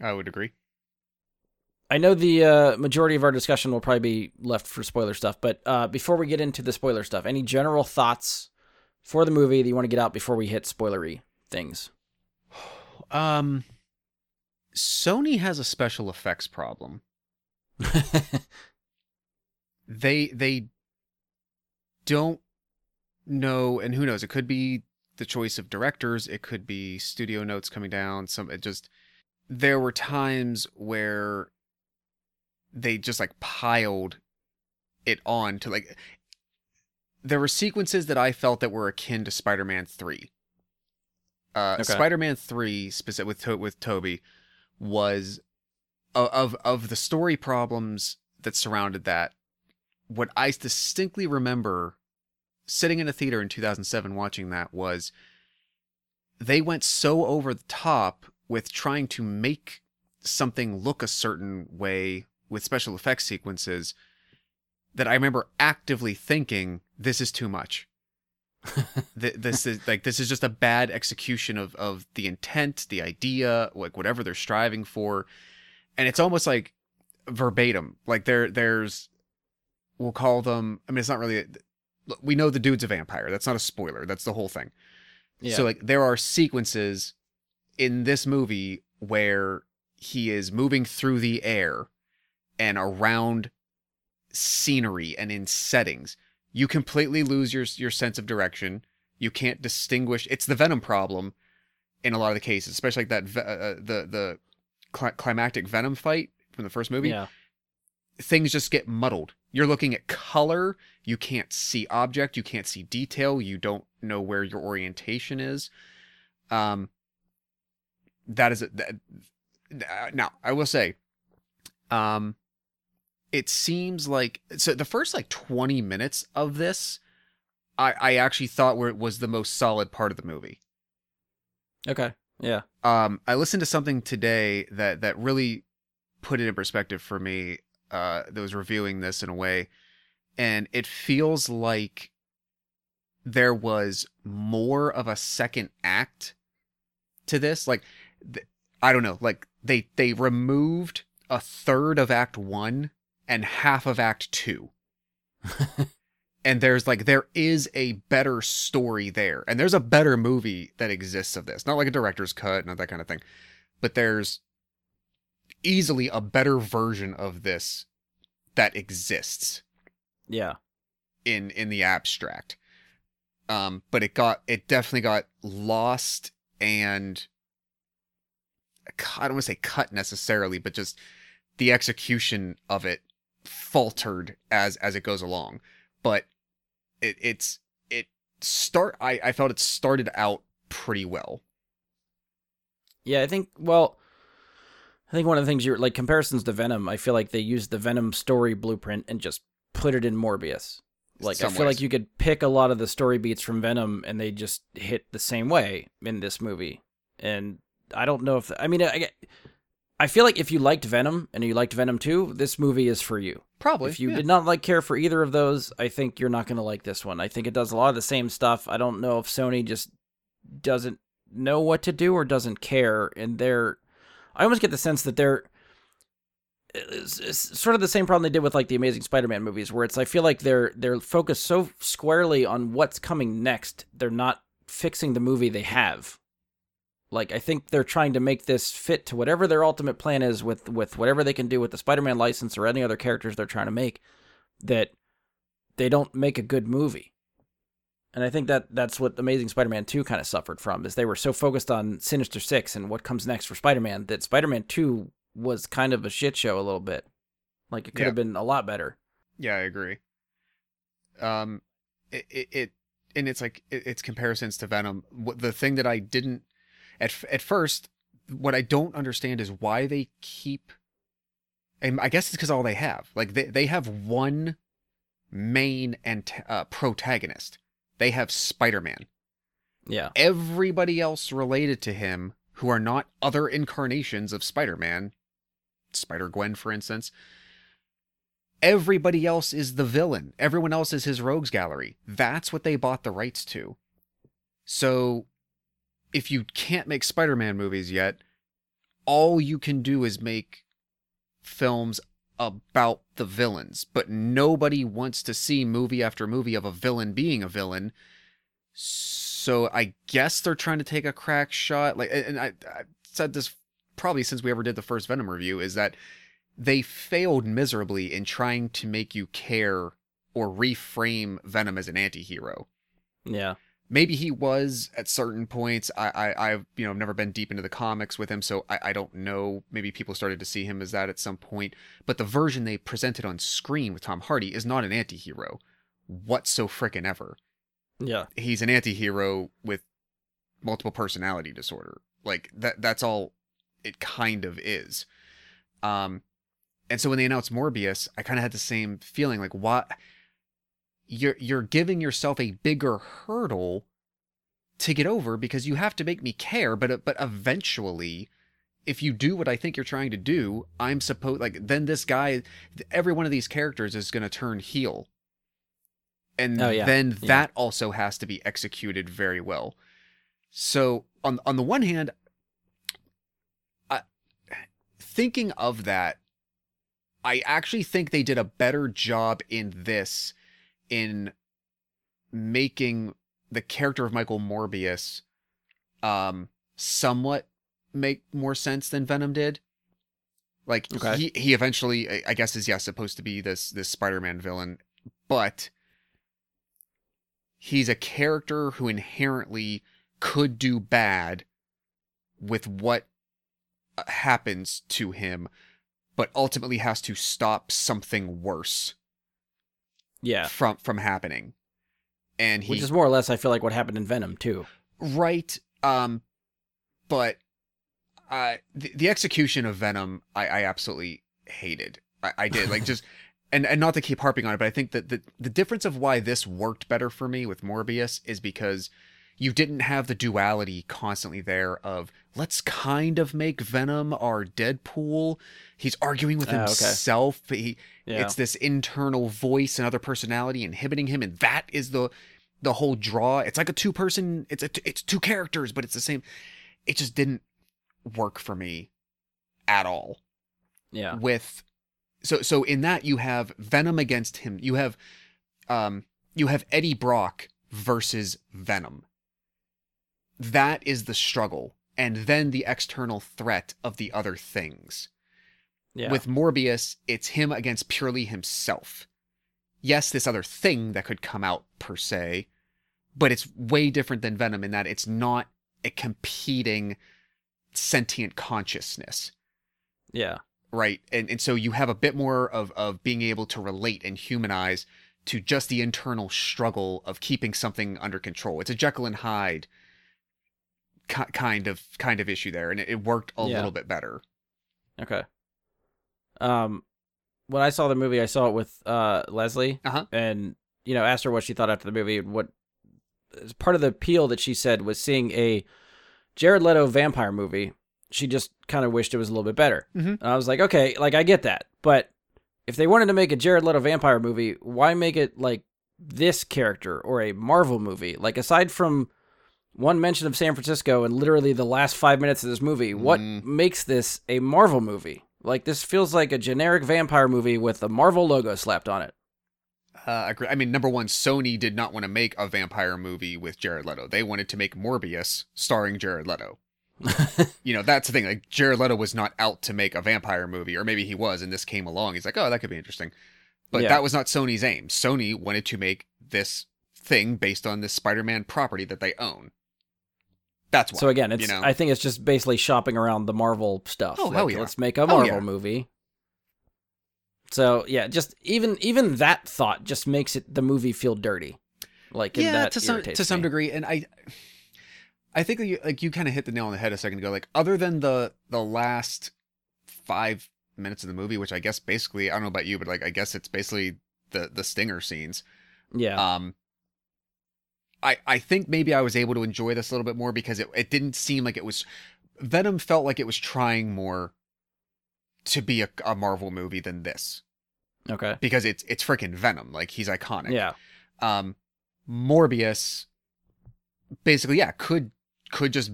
I would agree. I know the uh, majority of our discussion will probably be left for spoiler stuff, but uh, before we get into the spoiler stuff, any general thoughts for the movie that you want to get out before we hit spoilery things? (sighs) Um, Sony has a special effects problem. (laughs) they they don't know, and who knows? It could be the choice of directors. It could be studio notes coming down. Some it just there were times where they just like piled it on to like there were sequences that I felt that were akin to Spider-Man 3. Uh Okay. Spider-Man 3 specific with to- with Tobey was of, of of the story problems that surrounded that what I distinctly remember sitting in a theater in 2007 watching that was they went so over the top with trying to make something look a certain way with special effects sequences that I remember actively thinking this is too much. (laughs) This is like this is just a bad execution of of the intent, the idea, like whatever they're striving for, and it's almost like verbatim. Like there there's we'll call them. I mean, it's not really. We know the dude's a vampire. That's not a spoiler. That's the whole thing. Yeah. So like there are sequences in this movie where he is moving through the air and around scenery and in settings. You completely lose your your sense of direction. You can't distinguish. It's the Venom problem in a lot of the cases, especially like that uh, the the cli- climactic Venom fight from the first movie yeah. things just get muddled. You're looking at color, you can't see object, you can't see detail, you don't know where your orientation is. Um that is that, uh, now I will say um it seems like so the first like 20 minutes of this I I actually thought where it was the most solid part of the movie. Okay. Yeah. Um, I listened to something today that that really put it in perspective for me. Uh, that was reviewing this in a way, and it feels like there was more of a second act to this. Like, th- I don't know. Like they they removed a third of Act One and half of Act Two. (laughs) and there's like there is a better story there. And there's a better movie that exists of this. Not like a director's cut not that kind of thing. But there's easily a better version of this that exists. Yeah. in in the abstract. Um but it got it definitely got lost and i don't want to say cut necessarily but just the execution of it faltered as as it goes along but it it's it start i i felt it started out pretty well Yeah, I think well I think one of the things you're like comparisons to Venom, I feel like they used the Venom story blueprint and just put it in Morbius. Like I feel ways. like you could pick a lot of the story beats from Venom and they just hit the same way in this movie. And I don't know if I mean I I feel like if you liked Venom and you liked Venom 2, this movie is for you. probably If you yeah. did not like care for either of those, I think you're not going to like this one. I think it does a lot of the same stuff. I don't know if Sony just doesn't know what to do or doesn't care, and they're. I almost get the sense that they're. It's, it's sort of the same problem they did with like the Amazing Spider-Man movies, where it's I feel like they're they're focused so squarely on what's coming next, they're not fixing the movie they have. Like I think they're trying to make this fit to whatever their ultimate plan is with with whatever they can do with the Spider-Man license or any other characters they're trying to make that they don't make a good movie. And I think that that's what Amazing Spider-Man 2 kind of suffered from is they were so focused on Sinister 6 and what comes next for Spider-Man that Spider-Man 2 was kind of a shit show a little bit. Like it could Yeah. have been a lot better. Yeah, I agree. Um, it it, it and it's like it, it's comparisons to Venom. The thing that I didn't at at first, what I don't understand is why they keep. And I guess it's because all they have, like they they have one main and uh, protagonist. They have Spider Man. Yeah. Everybody else related to him, who are not other incarnations of Spider Man, Spider Gwen, for instance, everybody else is the villain. Everyone else is his rogues gallery. That's what they bought the rights to. So if you can't make Spider-Man movies yet, all you can do is make films about the villains, but nobody wants to see movie after movie of a villain being a villain. So I guess they're trying to take a crack shot. Like, and I, I said this probably since we ever did the first Venom review, is that they failed miserably in trying to make you care or reframe Venom as an anti-hero. Yeah. Maybe he was at certain points. I, I, I've, you know, never been deep into the comics with him, so I, I don't know. Maybe people started to see him as that at some point. But the version they presented on screen with Tom Hardy is not an anti-hero whatso frickin' ever. Yeah. He's an anti-hero with multiple personality disorder. Like that that's all it kind of is. Um and so when they announced Morbius, I kind of had the same feeling like what you're you're giving yourself a bigger hurdle to get over because you have to make me care but but eventually if you do what I think you're trying to do, I'm supposed like then this guy every one of these characters is going to turn heel. And Oh, yeah. then Yeah. that also has to be executed very well. So on on the one hand, I, thinking of that, I actually think they did a better job in this in making the character of Michael Morbius um somewhat make more sense than Venom did. Like Okay. he he eventually I- guess is yeah supposed to be this this Spider-Man villain, but he's a character who inherently could do bad with what uh, happens to him but ultimately has to stop something worse Yeah. from from happening and he Which is more or less, I feel like, what happened in Venom, too. right um but uh the, the execution of venom i i absolutely hated i, I did like (laughs) just and and not to keep harping on it but i think that the the difference of why this worked better for me with morbius is because you didn't have the duality constantly there of let's kind of make venom our deadpool. He's arguing with Ah, okay. himself. He Yeah. it's this internal voice and other personality inhibiting him and that is the the whole draw. It's like a two person it's a it's two characters but it's the same. It just didn't work for me at all. Yeah. with so so in that you have venom against him. You have um you have eddie brock versus venom that is the struggle and then the external threat of the other things Yeah. with Morbius, it's him against purely himself. Yes, this other thing that could come out per se, but it's way different than Venom in that it's not a competing sentient consciousness, yeah. right? And and so you have a bit more of of being able to relate and humanize to just the internal struggle of keeping something under control. It's a Jekyll and Hyde kind of kind of issue there, and it, it worked a Yeah. little bit better. Okay. Um, when I saw the movie, I saw it with uh Leslie, Uh-huh. and you know, asked her what she thought after the movie. And what part of the appeal that she said was seeing a Jared Leto vampire movie. She just kind of wished it was a little bit better. Mhm. And I was like, okay, like I get that, but if they wanted to make a Jared Leto vampire movie, why make it like this character or a Marvel movie? Like aside from one mention of San Francisco in literally the last five minutes of this movie, what Mm. makes this a Marvel movie? Like this feels like a generic vampire movie with a Marvel logo slapped on it. Uh, agree. I mean, number one, Sony did not want to make a vampire movie with Jared Leto. They wanted to make Morbius starring Jared Leto. (laughs) you know, that's the thing. Like, Jared Leto was not out to make a vampire movie, or maybe he was, and this came along. He's like, oh, that could be interesting. But Yeah. that was not Sony's aim. Sony wanted to make this thing based on this Spider Man property that they own. That's why. So again, it's you know? I think it's just basically shopping around the Marvel stuff. Oh, like, hell yeah. Let's make a Marvel yeah. movie. So yeah, just even even that thought just makes it the movie feel dirty. Like yeah, that to some to some me. degree, and I, I think that you, like you kind of hit the nail on the head a second ago. Like other than the the last five minutes of the movie, which I guess basically I don't know about you, but like I guess it's basically the the stinger scenes. Yeah. Um, I I think maybe I was able to enjoy this a little bit more because it it didn't seem like it was Venom felt like it was trying more to be a, a Marvel movie than this okay. because it's it's freaking Venom like he's iconic Yeah. um morbius basically yeah could could just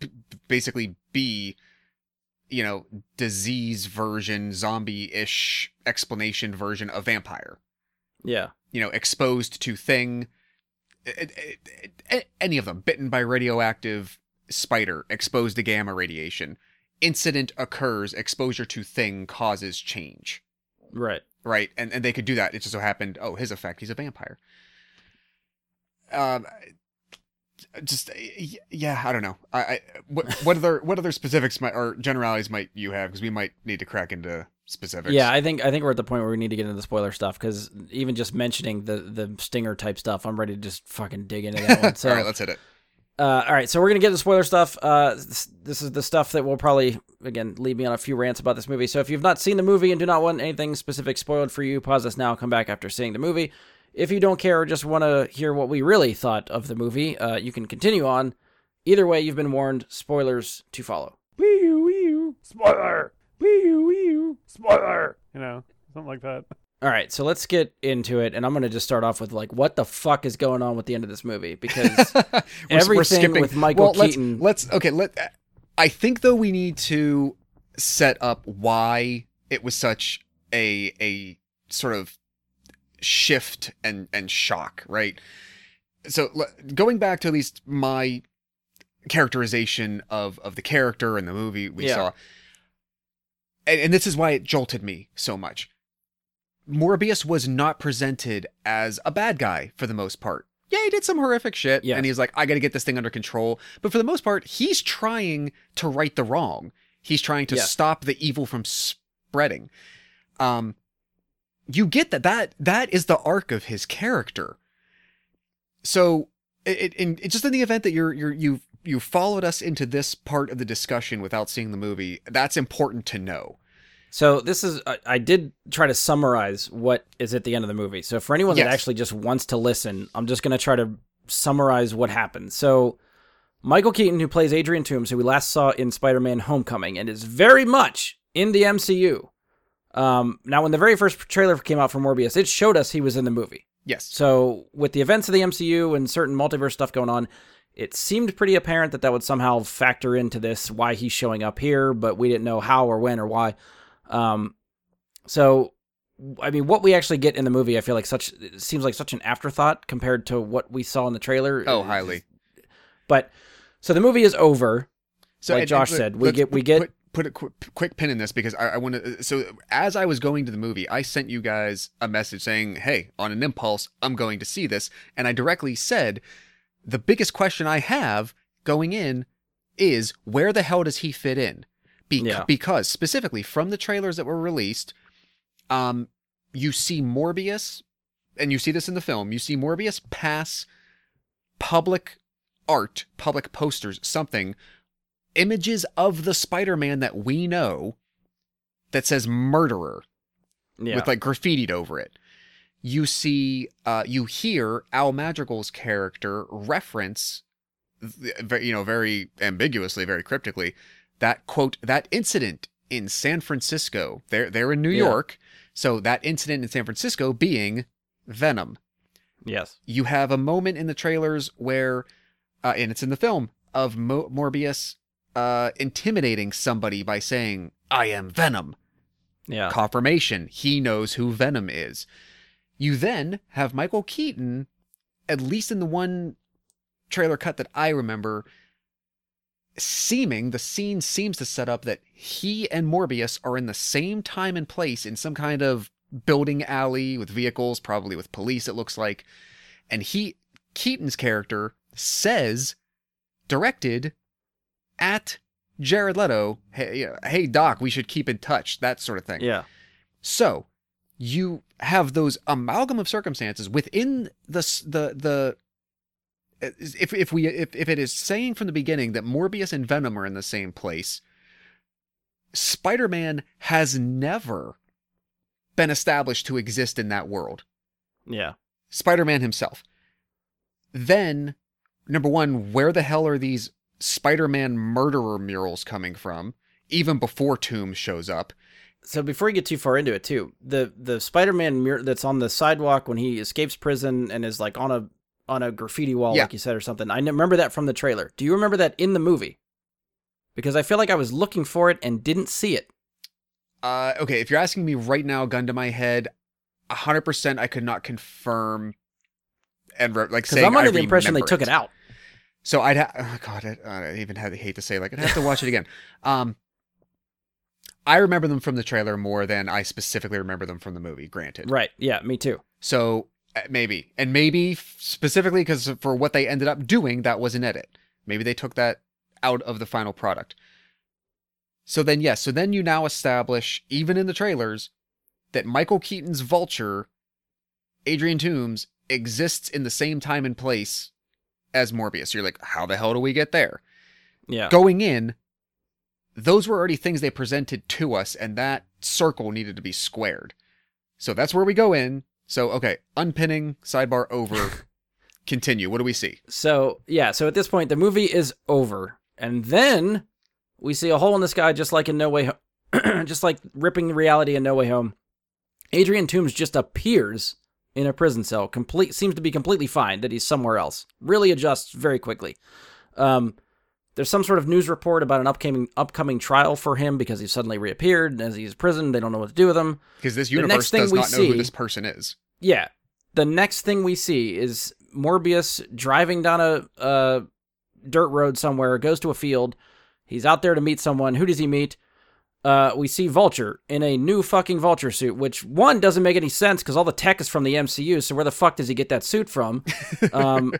b- basically be you know, disease version, zombie-ish explanation version of vampire. Yeah. You know, exposed to thing, any of them, bitten by radioactive spider, exposed to gamma radiation. Incident occurs, exposure to thing causes change. Right. right? And and they could do that. It just so happened. Oh, his effect. He's a vampire. Um, just yeah, I don't know. I, I what what other what other specifics might or generalities might you have? Because we might need to crack into specifics. Yeah, I think I think we're at the point where we need to get into the spoiler stuff because even just mentioning the the stinger type stuff, I'm ready to just fucking dig into that one. So, (laughs) all right, let's hit it. uh, all right, so we're gonna get to spoiler stuff. Uh, this, this is the stuff that will probably again lead me on a few rants about this movie. So if you've not seen the movie and do not want anything specific spoiled for you, pause this now. Come back after seeing the movie. If you don't care or just want to hear what we really thought of the movie, uh, you can continue on. Either way, you've been warned. Spoilers to follow. wee wee spoiler, wee wee spoiler. You know, something like that. All right, so let's get into it, and I'm gonna just start off with like, what the fuck is going on with the end of this movie? Because (laughs) We're- we're Everything skipping- with Michael well, Keaton- Let's, let's okay. Let I think though we need to set up why it was such a a sort of shift and and shock, right? So le- going back to at least my characterization of of the character in the movie we Yeah. saw, and, and this is why it jolted me so much. Morbius was not presented as a bad guy for the most part. Yeah, he did some horrific shit, and he's like, I got to get this thing under control. But for the most part, he's trying to right the wrong. He's trying to stop the evil from spreading. Um, you get that that that is the arc of his character. So, it, it, in, just in the event that you're you're you've you followed us into this part of the discussion without seeing the movie, that's important to know. So this is I, I did try to summarize what is at the end of the movie. So for anyone that actually just wants to listen, I'm just going to try to summarize what happened. So Michael Keaton, who plays Adrian Toomes, who we last saw in Spider-Man: Homecoming, and is very much in the MCU. Um, now, when the very first trailer came out for Morbius, it showed us he was in the movie. Yes. So, with the events of the MCU and certain multiverse stuff going on, it seemed pretty apparent that that would somehow factor into this, why he's showing up here, but we didn't know how or when or why. Um, so, I mean, what we actually get in the movie, I feel like such it seems like such an afterthought compared to what we saw in the trailer. Oh, highly. But so the movie is over. So Like and- Josh and said, we get- we get- put, put a quick, quick pin in this because I, I want to. So as I was going to the movie, I sent you guys a message saying, "Hey, on an impulse, I'm going to see this," and I directly said, "The biggest question I have going in is where the hell does he fit in?" Be- Yeah. Because specifically from the trailers that were released, um, you see Morbius, and you see this in the film. You see Morbius pass public art, public posters, something, images of the Spider-Man that we know that says murderer Yeah. with like graffitied over it. You see, uh, you hear Al Madrigal's character reference, you know, very ambiguously, very cryptically, that quote, that incident in San Francisco. They're they're in New Yeah. York, so that incident in San Francisco being Venom yes. you have a moment in the trailers where, uh, and it's in the film, of Mo- Morbius uh, intimidating somebody by saying, I am Venom. Yeah. Confirmation, he knows who Venom is. You then have Michael Keaton, at least in the one trailer cut that I remember, seeming, the scene seems to set up that he and Morbius are in the same time and place in some kind of building alley with vehicles, probably with police, it looks like. And he, Keaton's character, says, directed at Jared Leto, hey, hey, Doc, we should keep in touch, that sort of thing. Yeah. So you have those amalgam of circumstances within the the the. If if we if, if it is saying from the beginning that Morbius and Venom are in the same place, Spider-Man has never been established to exist in that world. Yeah. Spider-Man himself. Then, number one, where the hell are these Spider-Man murderer murals coming from? Even before Toomes shows up. So before you get too far into it, too, the the Spider-Man mirror that's on the sidewalk when he escapes prison and is like on a on a graffiti wall, Yeah. like you said, or something. i remember that from the trailer. Do you remember that in the movie? Because I feel like I was looking for it and didn't see it. Uh, okay, if you're asking me right now, gun to my head, hundred percent, I could not confirm and re- like Because say I'm under I the impression they took it out. So I'd ha- oh god, I, I even had to hate to say like I'd have to watch it again. Um, I remember them from the trailer more than I specifically remember them from the movie. Granted, Right. Yeah, me too. So uh, maybe, and maybe specifically because for what they ended up doing, that was an edit. Maybe they took that out of the final product. So then, yes. so then you now establish, even in the trailers, that Michael Keaton's Vulture, Adrian Toomes, exists in the same time and place as Morbius. You're like, how the hell do we get there? Yeah. Going in, those were already things they presented to us, and that circle needed to be squared. So that's where we go in. So, okay, unpinning, sidebar over. (laughs) Continue. What do we see? So yeah, so at this point the movie is over, and then we see a hole in the sky, just like in No Way Home, (clears throat) just like ripping reality in No Way Home. Adrian Toomes just appears in a prison cell, complete seems to be completely fine that he's somewhere else. Really adjusts very quickly. Um, there's some sort of news report about an upcoming upcoming trial for him because he suddenly reappeared and as he's in prison. They don't know what to do with him. Because this universe does not know who this person is. Yeah. The next thing we see is Morbius driving down a, a dirt road somewhere, goes to a field. He's out there to meet someone. Who does he meet? Uh, we see Vulture in a new fucking Vulture suit, which one doesn't make any sense because all the tech is from the MCU. So where the fuck does he get that suit from? (laughs) Um,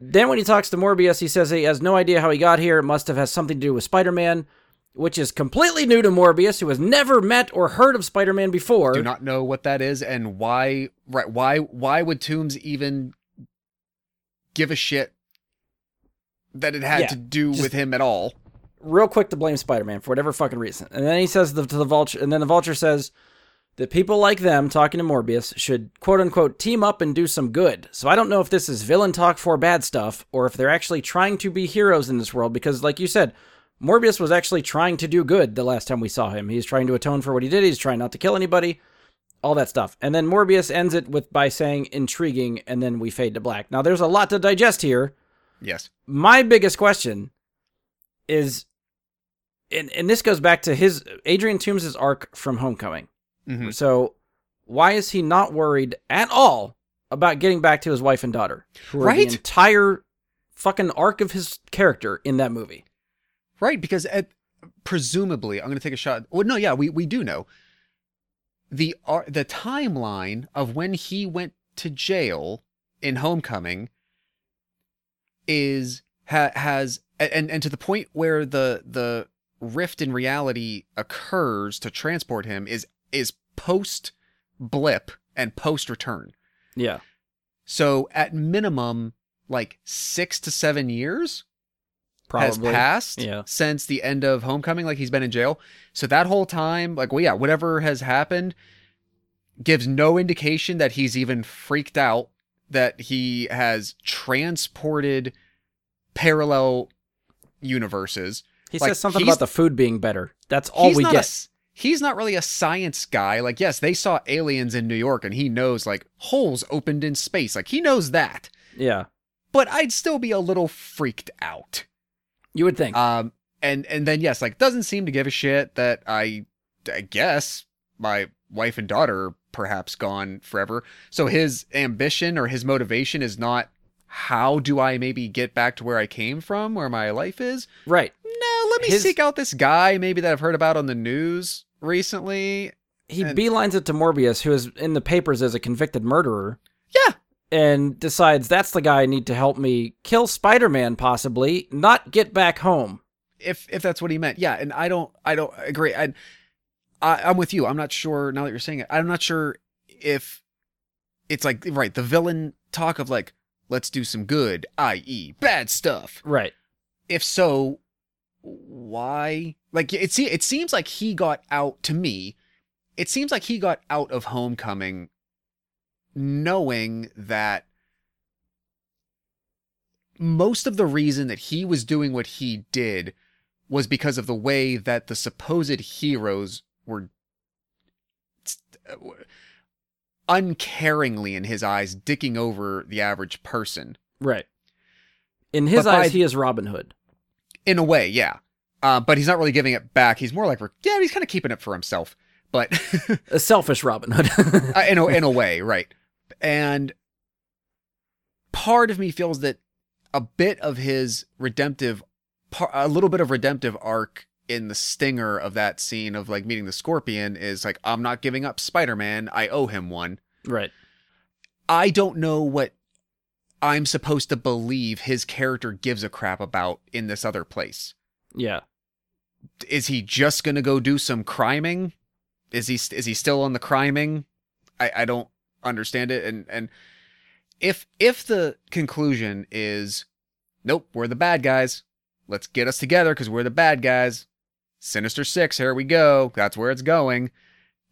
then when he talks to Morbius, he says he has no idea how he got here. It must have has something to do with Spider-Man, which is completely new to Morbius, who has never met or heard of Spider-Man before. Do not know what that is and why. Right? Why? Why would Toomes even give a shit that it had Yeah, to do just- with him at all? Real quick to blame Spider-Man for whatever fucking reason. And then he says the, to the Vulture, and then the Vulture says that people like them talking to Morbius should quote unquote team up and do some good. So I don't know if this is villain talk for bad stuff or if they're actually trying to be heroes in this world because, like you said, Morbius was actually trying to do good the last time we saw him. He's trying to atone for what he did. He's trying not to kill anybody. All that stuff. And then Morbius ends it with by saying intriguing, and then we fade to black. Now there's a lot to digest here Yes. my biggest question is and, and this goes back to his Adrian Toomes' arc from Homecoming. Mhm. So why is he not worried at all about getting back to his wife and daughter? Right? the entire fucking arc of his character in that movie. Right, because at, presumably, I'm going to take a shot. Well, no, yeah, we, we do know the ar- the timeline of when he went to jail in Homecoming is ha, has and and to the point where the the rift in reality occurs to transport him is is post blip and post return. Yeah. So at minimum, like six to seven years has Probably. passed Yeah. since the end of Homecoming. Like he's been in jail. So that whole time, like, well, yeah, whatever has happened gives no indication that he's even freaked out that he has transported parallel universes. He like, says something about the food being better. That's all we get. A, he's not really a science guy. Like, yes, they saw aliens in New York and he knows like holes opened in space. Like he knows that. yeah. But I'd still be a little freaked out. You would think. Um, and and then yes, like doesn't seem to give a shit that I, I guess my wife and daughter are perhaps gone forever. So his ambition or his motivation is not how do I maybe get back to where I came from, where my life is. right. No, let me His- seek out this guy maybe that I've heard about on the news recently. He And- beelines it to Morbius, who is in the papers as a convicted murderer. Yeah, and decides that's the guy I need to help me kill Spider-Man possibly, not get back home. if if that's what he meant. Yeah, and I don't I don't agree. I, I I'm with you. I'm not sure now that you're saying it. I'm not sure if it's like right the villain talk of like let's do some good, i.e. bad stuff. Right. If so, why? Like it se- it seems like he got out to me. It seems like he got out of Homecoming knowing that most of the reason that he was doing what he did was because of the way that the supposed heroes were uh, uncaringly in his eyes dicking over the average person Right. In his But by- eyes, he is Robin Hood. In a way yeah Uh, but he's not really giving it back. He's more like, yeah, he's kind of keeping it for himself. But (laughs) A selfish Robin Hood. uh, in a, in a (laughs) way, right? And part of me feels that a bit of his redemptive, par- a little bit of redemptive arc in the stinger of that scene of like meeting the Scorpion is like, I'm not giving up Spider-Man. I owe him one. right. I don't know what I'm supposed to believe his character gives a crap about in this other place. Yeah. Is he just gonna go do some criming? Is he is he still on the criming? I, I don't understand it. And and if if the conclusion is nope, we're the bad guys. Let's get us together because we're the bad guys. Sinister Six, here we go. That's where it's going.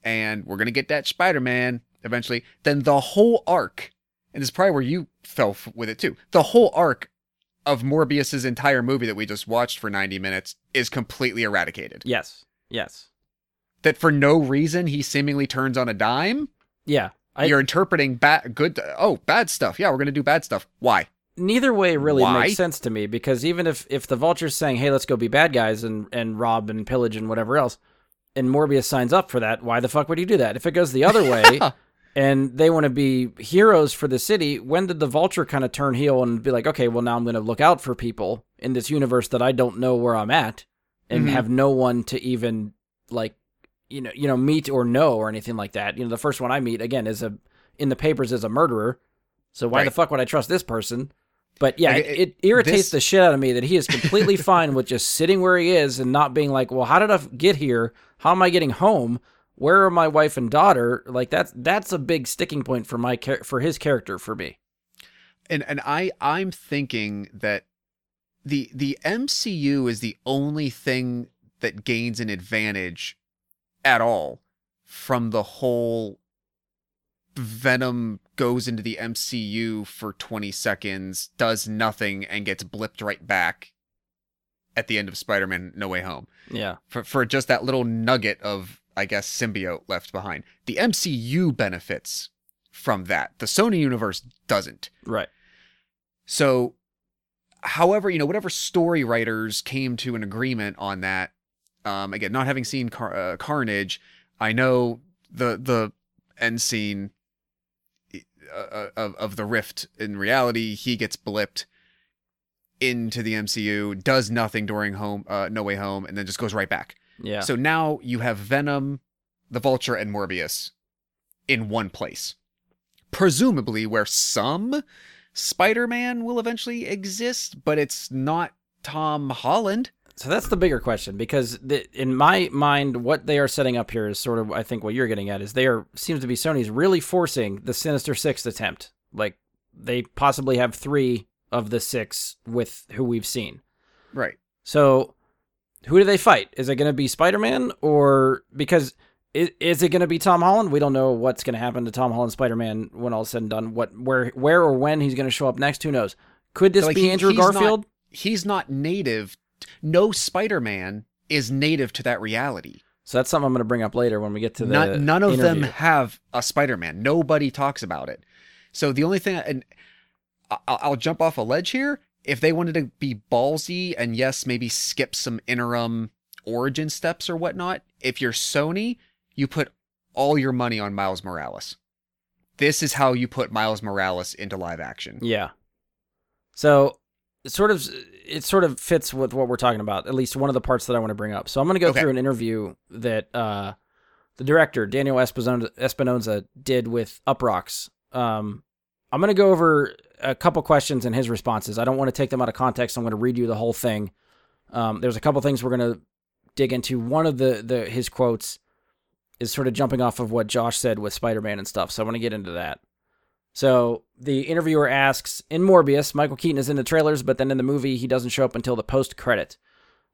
And we're gonna get that Spider-Man eventually. Then the whole arc, and this is probably where you fell f- with it too. The whole arc of Morbius's entire movie that we just watched for 90 minutes is completely eradicated. Yes. Yes. That for no reason he seemingly turns on a dime. Yeah. I, You're interpreting bad, good. Oh, bad stuff. Yeah, we're gonna do bad stuff. Why? neither way really Why? makes sense to me because even if if the vulture's saying hey let's go be bad guys and and rob and pillage and whatever else and morbius signs up for that why the fuck would you do that if it goes the other (laughs) way and they want to be heroes for the city when did the vulture kind of turn heel and be like okay well now i'm going to look out for people in this universe that i don't know where i'm at and Mhm. have no one to even like you know you know meet or know or anything like that you know the first one i meet again is a in the papers is a murderer so why the fuck would i trust this person but yeah, Like, it, it- it irritates this- the shit out of me that he is completely (laughs) fine with just sitting where he is and not being like, "Well, how did I get here? How am I getting home? Where are my wife and daughter?" Like that's that's a big sticking point for my char- for his character for me. and and I I'm thinking that the the MCU is the only thing that gains an advantage at all from the whole Venom goes into the MCU for 20 seconds, does nothing and gets blipped right back at the end of Spider-Man No Way Home. Yeah, For for just that little nugget of I guess symbiote left behind. The MCU benefits from that. The Sony universe doesn't. right. So, however, you know, whatever story writers came to an agreement on that, um, again, not having seen Car- uh, Carnage, I know the the end scene uh, of of the Rift. In reality, he gets blipped into the MCU, does nothing during home, uh, No Way Home, and then just goes right back. Yeah, So now you have Venom, the Vulture, and Morbius in one place. Presumably, where some Spider Man will eventually exist, but it's not Tom Holland. So that's the bigger question because the, in my mind, what they are setting up here is sort of I think what you're getting at is they are seems to be Sony's really forcing the Sinister Six attempt. Like they possibly have three of the six with who we've seen. Right. So, who do they fight? Is it going to be Spider Man or because is, is it going to be Tom Holland? We don't know what's going to happen to Tom Holland Spider Man when all is said and done. What, where, where or when he's going to show up next? Who knows? Could this Like, be he- Andrew he's not- Garfield? He's not native. No Spider Man is native to that reality. So that's something I'm going to bring up later when we get to the None, none of them have a Spider Man. Nobody talks about it. So the only thing, and I'll jump off a ledge here. If they wanted to be ballsy and yes, maybe skip some interim origin steps or whatnot, if you're Sony, you put all your money on Miles Morales. This is how you put Miles Morales into live action. Yeah. So it sort of it sort of fits with what we're talking about. At least one of the parts that I want to bring up. So I'm going to go Okay. through an interview that uh, the director Daniel Espinosa, Espinosa did with Uproxx. Um, I'm going to go over a couple questions and his responses. I don't want to take them out of context. I'm going to read you the whole thing. Um, there's a couple things we're going to dig into. One of the the his quotes is sort of jumping off of what Josh said with Spider-Man and stuff. So I want to get into that. So the interviewer asks, in Morbius, Michael Keaton is in the trailers, but then in the movie, he doesn't show up until the post credit.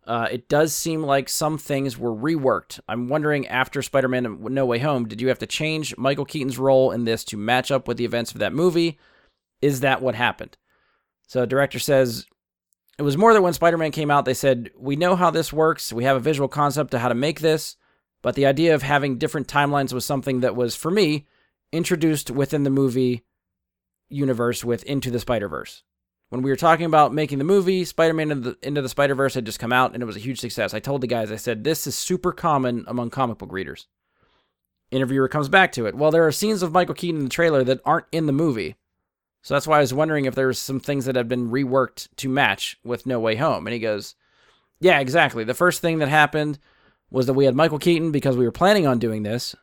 Uh, it does seem like some things were reworked. I'm wondering, after Spider Man No Way Home, did you have to change Michael Keaton's role in this to match up with the events of that movie? Is that what happened? So director says, it was more that when Spider Man came out, they said, We know how this works. We have a visual concept of how to make this. But the idea of having different timelines was something that was, for me, introduced within the movie universe with Into the Spider Verse. When we were talking about making the movie, Spider Man into the, the Spider Verse had just come out and it was a huge success. I told the guys, I said, this is super common among comic book readers. Interviewer comes back to it. Well, there are scenes of Michael Keaton in the trailer that aren't in the movie. So that's why I was wondering if there was some things that had been reworked to match with No Way Home. And he goes, Yeah, exactly. The first thing that happened was that we had Michael Keaton because we were planning on doing this.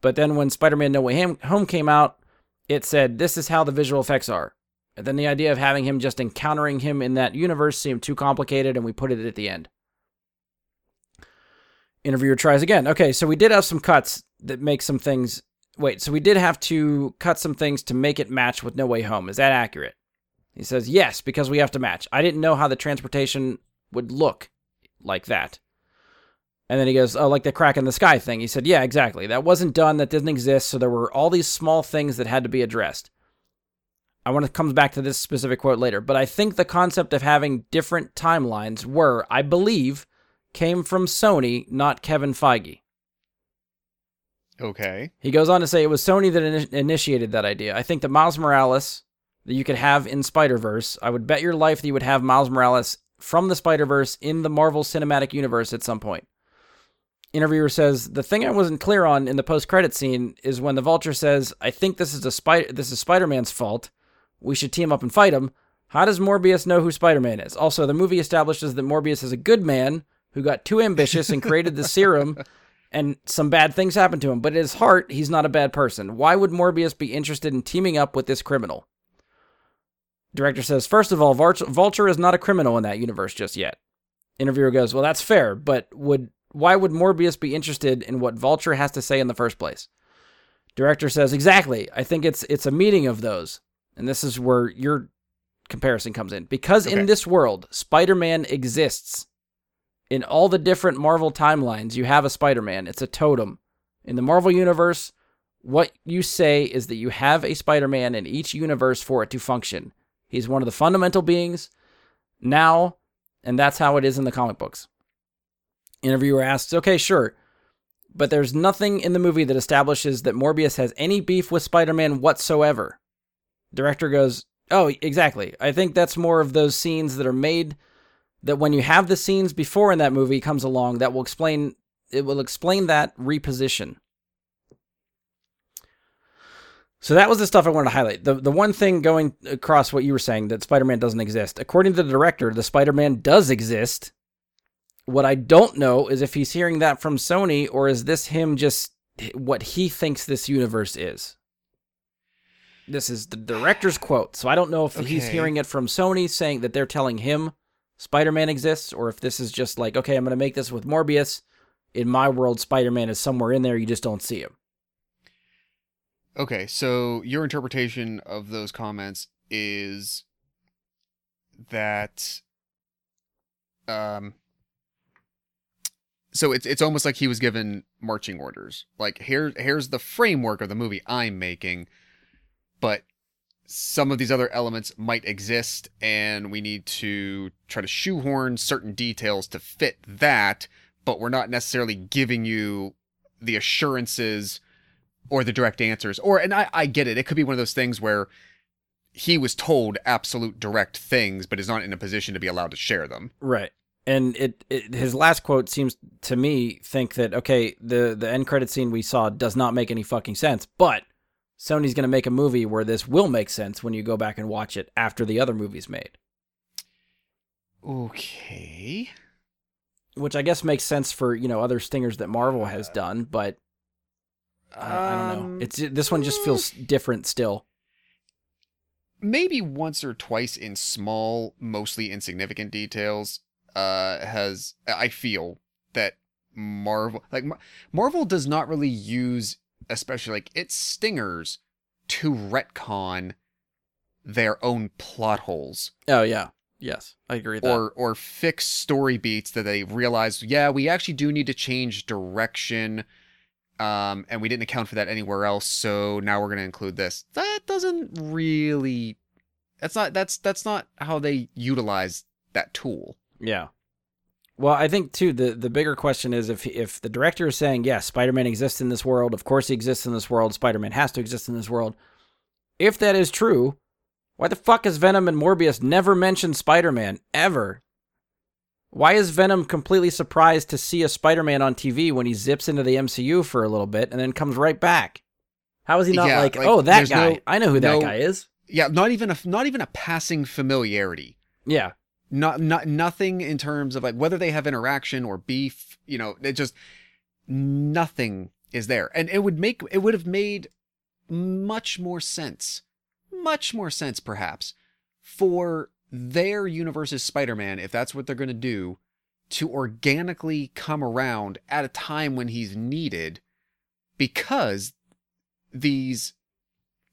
But then when Spider Man No Way Home came out, it said, This is how the visual effects are. And then the idea of having him just encountering him in that universe seemed too complicated, and we put it at the end. Interviewer tries again. Okay, so we did have some cuts that make some things. Wait, so we did have to cut some things to make it match with No Way Home. Is that accurate? He says, Yes, because we have to match. I didn't know how the transportation would look like that. And then he goes, Oh, like the crack in the sky thing. He said, Yeah, exactly. That wasn't done. That didn't exist. So there were all these small things that had to be addressed. I want to come back to this specific quote later, but I think the concept of having different timelines were, I believe, came from Sony, not Kevin Feige. Okay. He goes on to say it was Sony that in- initiated that idea. I think that Miles Morales that you could have in Spider Verse, I would bet your life that you would have Miles Morales from the Spider Verse in the Marvel Cinematic Universe at some point. Interviewer says the thing I wasn't clear on in the post credit scene is when the Vulture says, "I think this is a spider. This is Spider Man's fault. We should team up and fight him." How does Morbius know who Spider Man is? Also, the movie establishes that Morbius is a good man who got too ambitious and created the serum and some bad things happen to him. But at his heart, he's not a bad person. Why would Morbius be interested in teaming up with this criminal? Director says, first of all, Vulture is not a criminal in that universe just yet. Interviewer goes, well, that's fair, but would why would Morbius be interested in what Vulture has to say in the first place? Director says, exactly. I think it's it's a meeting of those, and this is where your comparison comes in. Because Okay. in this world, Spider-Man exists. In all the different Marvel timelines, you have a Spider-Man. It's a totem. In the Marvel universe, what you say is that you have a Spider-Man in each universe for it to function. He's one of the fundamental beings now, and that's how it is in the comic books. Interviewer asks, okay, sure, but there's nothing in the movie that establishes that Morbius has any beef with Spider Man whatsoever. Director goes, oh, exactly. I think that's more of those scenes that are made that when you have the scenes before in that movie comes along, that will explain it will explain that reposition. So that was the stuff I wanted to highlight. The the one thing going across what you were saying that Spider-Man doesn't exist. According to the director, the Spider-Man does exist. What I don't know is if he's hearing that from Sony or is this him just what he thinks this universe is. This is the director's quote. So I don't know if he's hearing it from Sony saying that they're telling him Spider-Man exists or if this is just like, okay, I'm going to make this with Morbius. In my world, Spider-Man is somewhere in there, you just don't see him. Okay, so your interpretation of those comments is that um so it's it's almost like he was given marching orders. Like here here's the framework of the movie I'm making, but some of these other elements might exist and we need to try to shoehorn certain details to fit that, but we're not necessarily giving you the assurances or the direct answers. Or and I, I get it. It could be one of those things where he was told absolute direct things but is not in a position to be allowed to share them. Right. And it, it his last quote seems to me think that okay, the the end credit scene we saw does not make any fucking sense, but Sony's going to make a movie where this will make sense when you go back and watch it after the other movie's made. okay Which I guess makes sense for, you know, other stingers that Marvel has done, but I, I don't know. Um, It's this one just feels different still. maybe once or twice in small mostly insignificant details uh has i feel that marvel like marvel does not really use especially like its stingers to retcon their own plot holes Oh yeah. Yes. I agree or or fix story beats that they realize yeah we actually do need to change direction um and we didn't account for that anywhere else so now we're going to include this that doesn't really that's not that's that's not how they utilize that tool Yeah. Well, I think too the the bigger question is if if the director is saying yes, Spider-Man exists in this world, of course he exists in this world, Spider-Man has to exist in this world. If that is true, Why the fuck has Venom and Morbius never mentioned Spider Man ever? Why is Venom completely surprised to see a Spider Man on TV when he zips into the MCU for a little bit and then comes right back? How is he not Yeah, like, like, oh, that guy? no- I know who that no- guy is. Yeah, not even a not even a passing familiarity. Yeah. Not not nothing in terms of like whether they have interaction or beef. You know, it just nothing is there, and it would make it would have made much more sense, much more sense perhaps for their universe's Spider-Man if that's what they're going to do to organically come around at a time when he's needed because these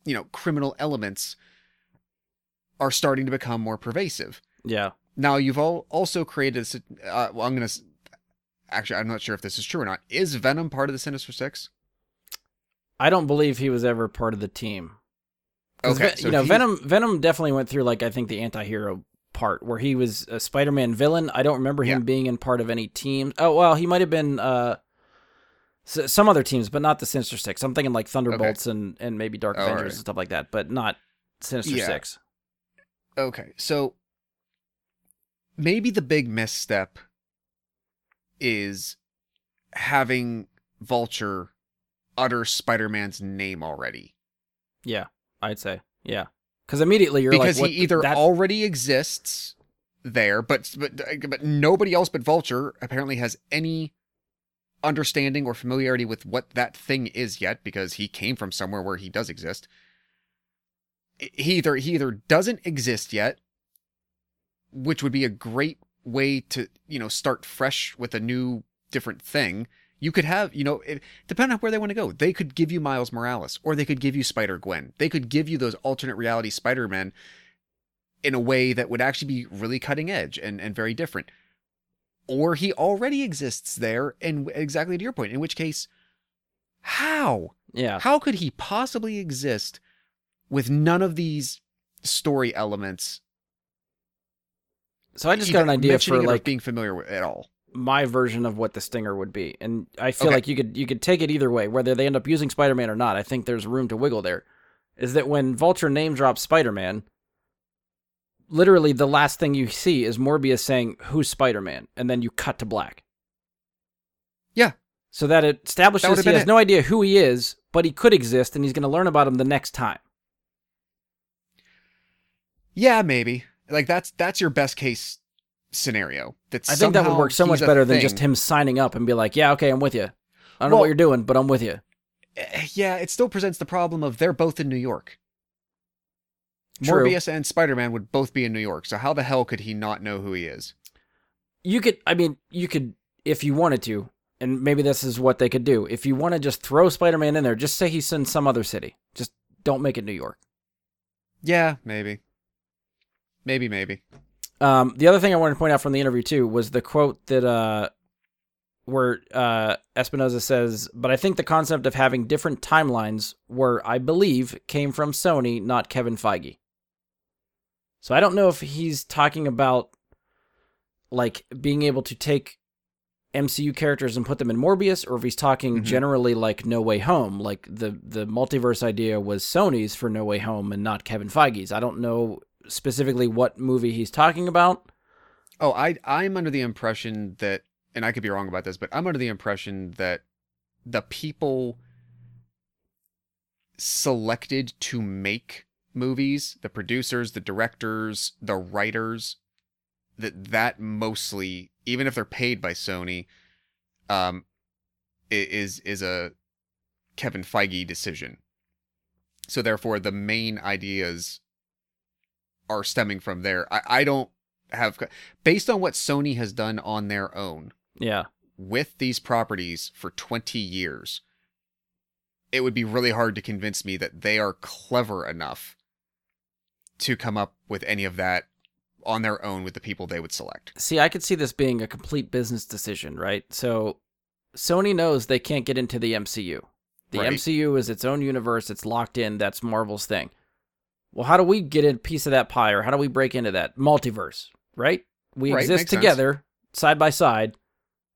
you know criminal elements are starting to become more pervasive Yeah. Now you've all also created uh, well i'm gonna actually i'm not sure if this is true or not is venom part of the sinister six I don't believe he was ever part of the team. Okay, so you know, he- Venom Venom definitely went through like I think the anti-hero part where he was a Spider-Man villain. I don't remember him Yeah. being in part of any team. Oh, well, he might have been uh s- some other teams, but not the Sinister 6. I'm thinking like Thunderbolts and and maybe Dark Oh, Avengers alright. and stuff like that, but not Sinister Yeah. 6. okay so maybe the big misstep is having vulture utter spider-man's name already Yeah, I'd say. Yeah. Cuz immediately you're because like he either that, already exists there, but but but nobody else but Vulture apparently has any understanding or familiarity with what that thing is yet because he came from somewhere where he does exist. He either he either doesn't exist yet, which would be a great way to you know start fresh with a new different thing. You could have, you know, it, depending on where they want to go, they could give you Miles Morales or they could give you Spider Gwen. They could give you those alternate reality Spider Men in a way that would actually be really cutting edge and, and very different. Or he already exists there, and exactly to your point, in which case, how? Yeah. How could he possibly exist with none of these story elements? So I just got an idea for like being familiar with at all. my version of what the stinger would be and i feel Okay. like you could you could take it either way whether they end up using spider-man or not i think there's room to wiggle there is that when vulture name drops spider-man literally the last thing you see is morbius saying who's spider-man and then you cut to black Yeah. so that it establishes would've he has it. no idea who he is but he could exist and he's going to learn about him the next time Yeah, maybe. Like that's that's your best case scenario. That i think that would work so much better than just him signing up and be like yeah okay i'm with you i don't know what you're doing but i'm with you Eh, Yeah, it still presents the problem of they're both in New York. True. Morbius and Spider Man would both be in New York, so how the hell could he not know who he is? you could i mean you could if you wanted to and maybe this is what they could do if you want to just throw spider-man in there just say he's in some other city just don't make it new york Yeah, maybe. Maybe, maybe. um, the other thing i wanted to point out from the interview too was the quote that uh where uh Espinosa says but i think the concept of having different timelines were i believe came from sony not kevin feige so i don't know if he's talking about like being able to take MCU characters and put them in Morbius, or if he's talking Mhm. generally like No Way Home, like the the multiverse idea was Sony's for No Way Home and not Kevin Feige's. I don't know specifically what movie he's talking about. Oh, I I'm under the impression that and I could be wrong about this, but I'm under the impression that the people selected to make movies, the producers, the directors, the writers, that that mostly, even if they're paid by Sony, um, is is a Kevin Feige decision. So therefore, the main ideas are stemming from there. I, I don't have based on what Sony has done on their own Yeah, with these properties for 20 years. It would be really hard to convince me that they are clever enough to come up with any of that on their own with the people they would select. see, I could see this being a complete business decision, right? So Sony knows they can't get into the MCU. The Right. MCU is its own universe, it's locked in, that's Marvel's thing. Well, how do we get a piece of that pie or how do we break into that multiverse, right? We Right, exist makes sense. together side by side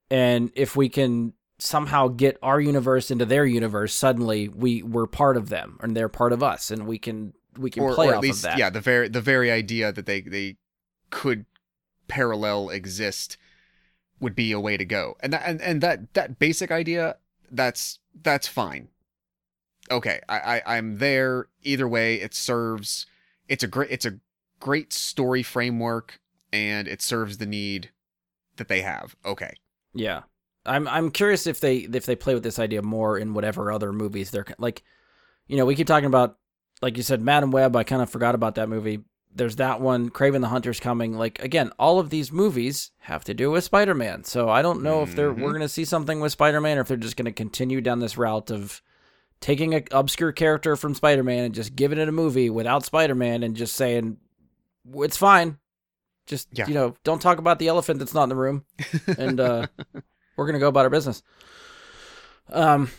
and if we can somehow get our universe into their universe, suddenly we we're part of them and they're part of us and we can we can or, play or off at least of that. yeah the very the very idea that they they could parallel exist would be a way to go and that and, and that that basic idea that's that's fine okay I, I i'm there either way it serves it's a great it's a great story framework and it serves the need that they have okay Yeah, I'm I'm curious if they if they play with this idea more in whatever other movies they're like, you know, we keep talking about like you said, Madame Web. I kind of forgot about that movie. There's that one, Kraven the Hunter's coming. Like again, all of these movies have to do with Spider-Man. So I don't know if they're we're mm-hmm. gonna see something with Spider-Man or if they're just gonna continue down this route of taking an obscure character from Spider-Man and just giving it a movie without Spider-Man and just saying it's fine. Just Yeah. you know, don't talk about the elephant that's not in the room and uh, (laughs) we're gonna go about our business. Um,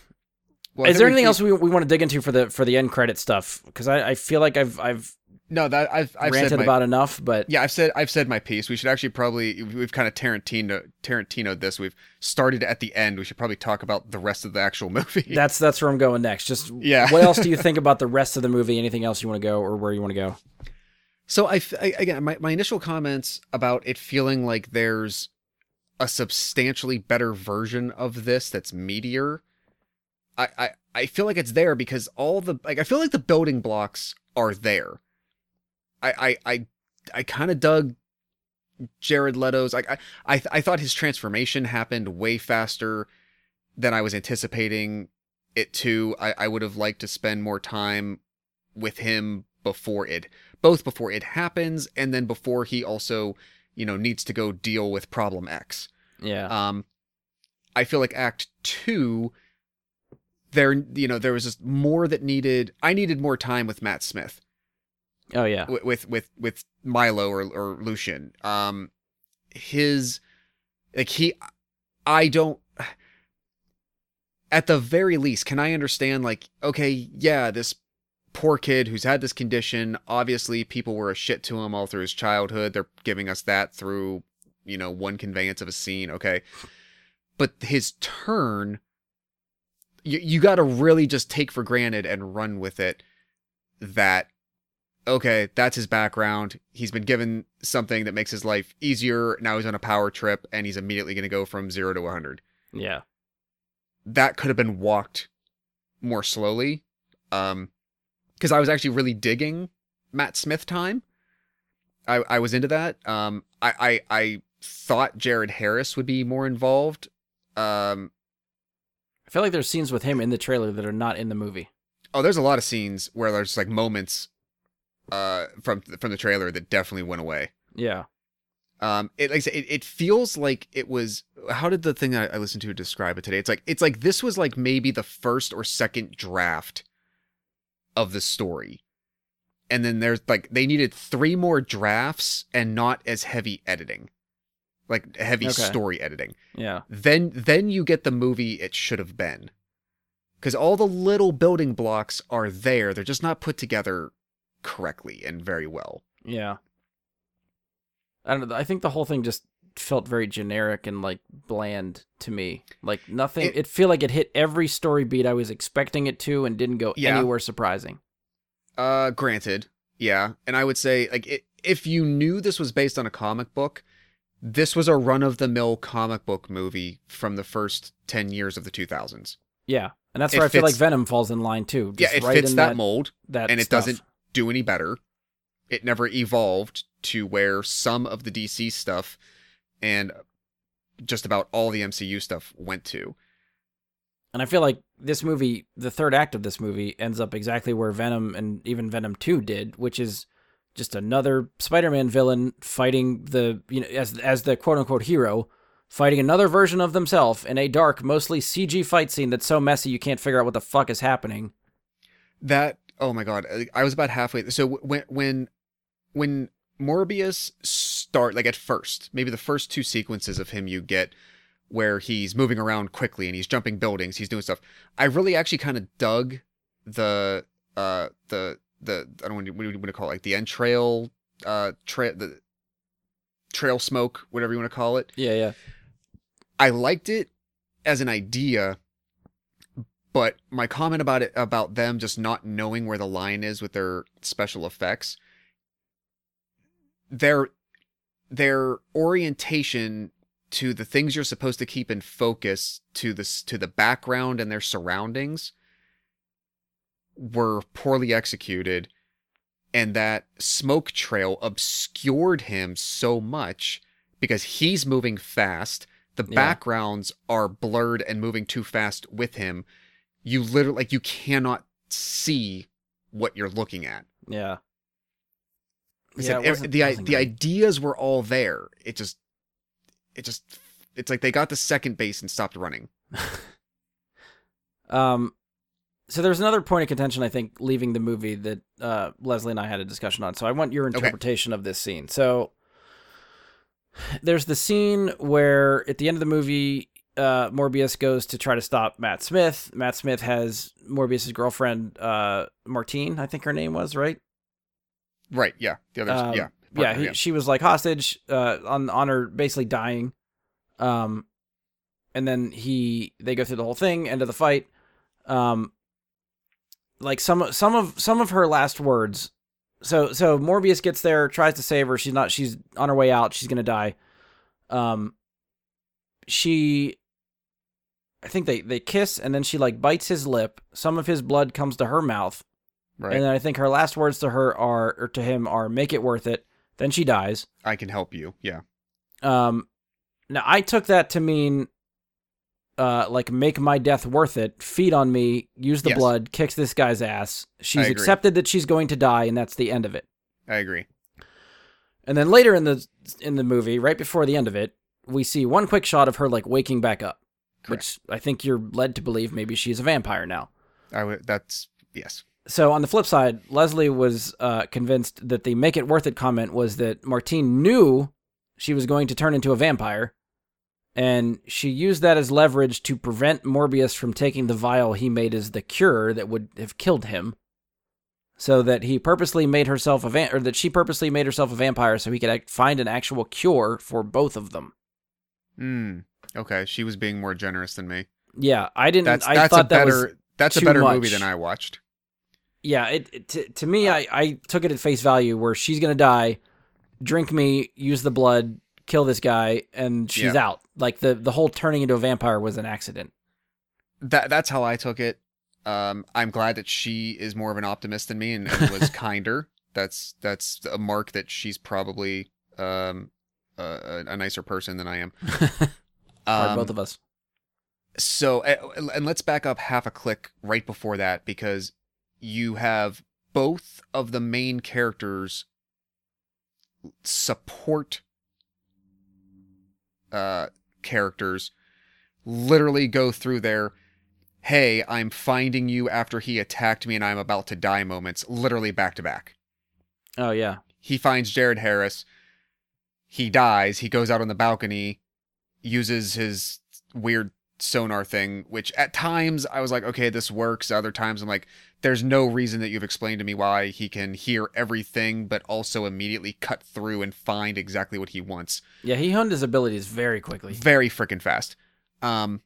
well, is there anything keep- else we, we want to dig into for the for the end credit stuff? Because I, I feel like I've I've no that i've i've said ranted my, about enough, but Yeah, I've said I've said my piece. We should actually probably we've kind of Tarantino Tarantino this. We've started at the end. We should probably talk about the rest of the actual (laughs) movie. that's that's where I'm going next. Just Yeah. what else do you think about the rest of the movie? Anything else you want to go or where you want to go? so I, I- again my my initial comments about it feeling like there's a substantially better version of this that's meatier. I I I feel like it's there because all the like I feel like the building blocks are there. I I I I kind of dug Jared Leto's like I I I thought his transformation happened way faster than I was anticipating it to. I I would have liked to spend more time with him before it both before it happens and then before he also, you know, needs to go deal with problem X. Yeah, Um I feel like act 2 there you know there was just more that needed I needed more time with Matt Smith oh yeah, with with with, with Milo or or Lucien. Um, his like he, I don't. At the very least, can I understand? Like, okay, yeah, this poor kid who's had this condition. Obviously, people were a shit to him all through his childhood. They're giving us that through you know one conveyance of a scene. Okay, but his turn. You, you got to really just take for granted and run with it that okay, that's his background. He's been given something that makes his life easier. Now he's on a power trip and he's immediately going to go from 0 to 100. yeah, That could have been walked more slowly. Um cuz I was actually really digging Matt Smith time. I I was into that. Um I I I thought Jared Harris would be more involved. Um I feel like there's scenes with him in the trailer that are not in the movie. oh there's a lot of scenes where there's like moments uh from from the trailer that definitely went away. Yeah, Um, it like I said, it, it feels like it was. How did the thing I, I listened to describe it today? It's like it's like this was like maybe the first or second draft of the story, and then there's like they needed three more drafts and not as heavy editing, like heavy Okay. story editing. yeah, Then then you get the movie it should have been, because all the little building blocks are there. They're just not put together correctly and very well. yeah. I don't know. I think the whole thing just felt very generic and like bland to me. Like nothing. It- It, feel like it hit every story beat I was expecting it to, and didn't go Yeah. anywhere surprising. Uh, granted, yeah, and I would say like it, if you knew this was based on a comic book, this was a run-of-the-mill comic book movie from the first ten years of the two thousands. Yeah, and that's It where I feel like Venom falls in line too. Yeah, it right fits in that, mold, that and it stuff. doesn't do any better. It never evolved to where some of the DC stuff and just about all the MCU stuff went to. And I feel like this movie, the third act of this movie, ends up exactly where Venom and even Venom Two did, which is just another Spider-Man villain fighting the you know as as the quote unquote hero fighting another version of themselves in a dark, mostly CG fight scene that's so messy you can't figure out what the fuck is happening. That oh my god, I was about halfway. So when when when Morbius start like at first, maybe the first two sequences of him you get where he's moving around quickly and he's jumping buildings, he's doing stuff. I really actually kind of dug the uh the the I don't know what do you, you want to call it, like the entrail uh trail the trail smoke, whatever you want to call it. Yeah, yeah, I liked it as an idea, But my comment about it about them just not knowing where the line is with their special effects, their their orientation to the things you're supposed to keep in focus to this to the background and their surroundings were poorly executed and that smoke trail obscured him so much because he's moving fast the Yeah. backgrounds are blurred and moving too fast with him you literally like you cannot see what you're looking at Yeah. Yeah, said, wasn't- the the great. ideas were all there it just it just it's like they got to second base and stopped running (laughs) Um, so there's another point of contention, I think, leaving the movie that uh, Leslie and I had a discussion on. So I want your interpretation of this scene. So there's the scene where at the end of the movie, uh, Morbius goes to try to stop Matt Smith. Matt Smith has Morbius's girlfriend, uh, Martine, I think her name was, right? right yeah the others Um, yeah yeah, partner, he, she was like hostage uh, on on her basically dying. Um, and then he they go through the whole thing, end of the fight. Um, like some some of some of her last words. So so Morbius gets there, tries to save her. She's not. She's on her way out. She's gonna die. Um, she. I think they they kiss, and then she like bites his lip. Some of his blood comes to her mouth. right And then I think her last words to her are or to him are make it worth it. Then she dies. i can help you yeah Um now I took that to mean uh like make my death worth it, feed on me, use the Yes. blood, kicks this guy's ass. She's accepted that she's going to die and that's the end of it. i agree And then later in the in the movie, right before the end of it, we see one quick shot of her like waking back up. Which I think you're led to believe maybe she's a vampire now. i would that's yes So on the flip side, Leslie was uh, convinced that the "make it worth it" comment was that Martine knew she was going to turn into a vampire, and she used that as leverage to prevent Morbius from taking the vial he made as the cure that would have killed him. So that he purposely made herself a or that she purposely made herself a vampire so he could act- find an actual cure for both of them. Hmm. Okay, she was being more generous than me. Yeah, I didn't. That's I that's a thought that better was that's a better much. movie than I watched. yeah it, it to, to me I, I took it at face value where she's gonna die drink me use the blood kill this guy and she's Yeah. out like the the whole turning into a vampire was an accident That that's how I took it. Um, I'm glad that she is more of an optimist than me and, and was (laughs) kinder. That's that's a mark that she's probably um a, a nicer person than I am. (laughs) Um, both of us so eh, and let's back up half a click right before that because you have both of the main characters support uh characters literally go through their hey i'm finding you after he attacked me and i'm about to die moments literally back to back oh yeah he finds Jared Harris. He dies. He goes out on the balcony, uses his weird sonar thing, which at times I was like, okay, this works. Other times I'm like, there's no reason that you've explained to me why he can hear everything, but also immediately cut through and find exactly what he wants yeah he honed his abilities very quickly very freaking fast. Um,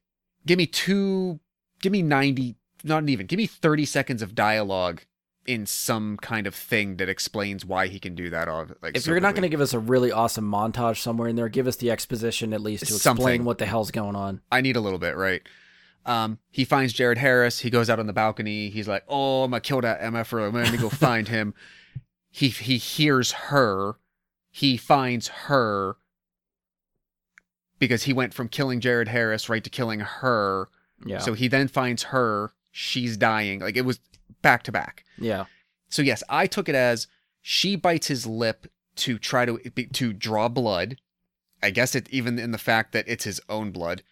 give me two, give me 90, not even, give me 30 seconds of dialogue in some kind of thing that explains why he can do that. All like if so you're not going to give us a really awesome montage somewhere in there give us the exposition at least to explain Something. what the hell's going on I need a little bit, right? Um, he finds Jared Harris. He goes out on the balcony. He's like, "Oh, I'm gonna kill that MFer. I'm gonna go (laughs) find him." He he hears her. He finds her because he went from killing Jared Harris right to killing her. yeah So he then finds her. She's dying. Like it was back to back. yeah So yes, I took it as she bites his lip to try to to draw blood. I guess it even in the fact that it's his own blood,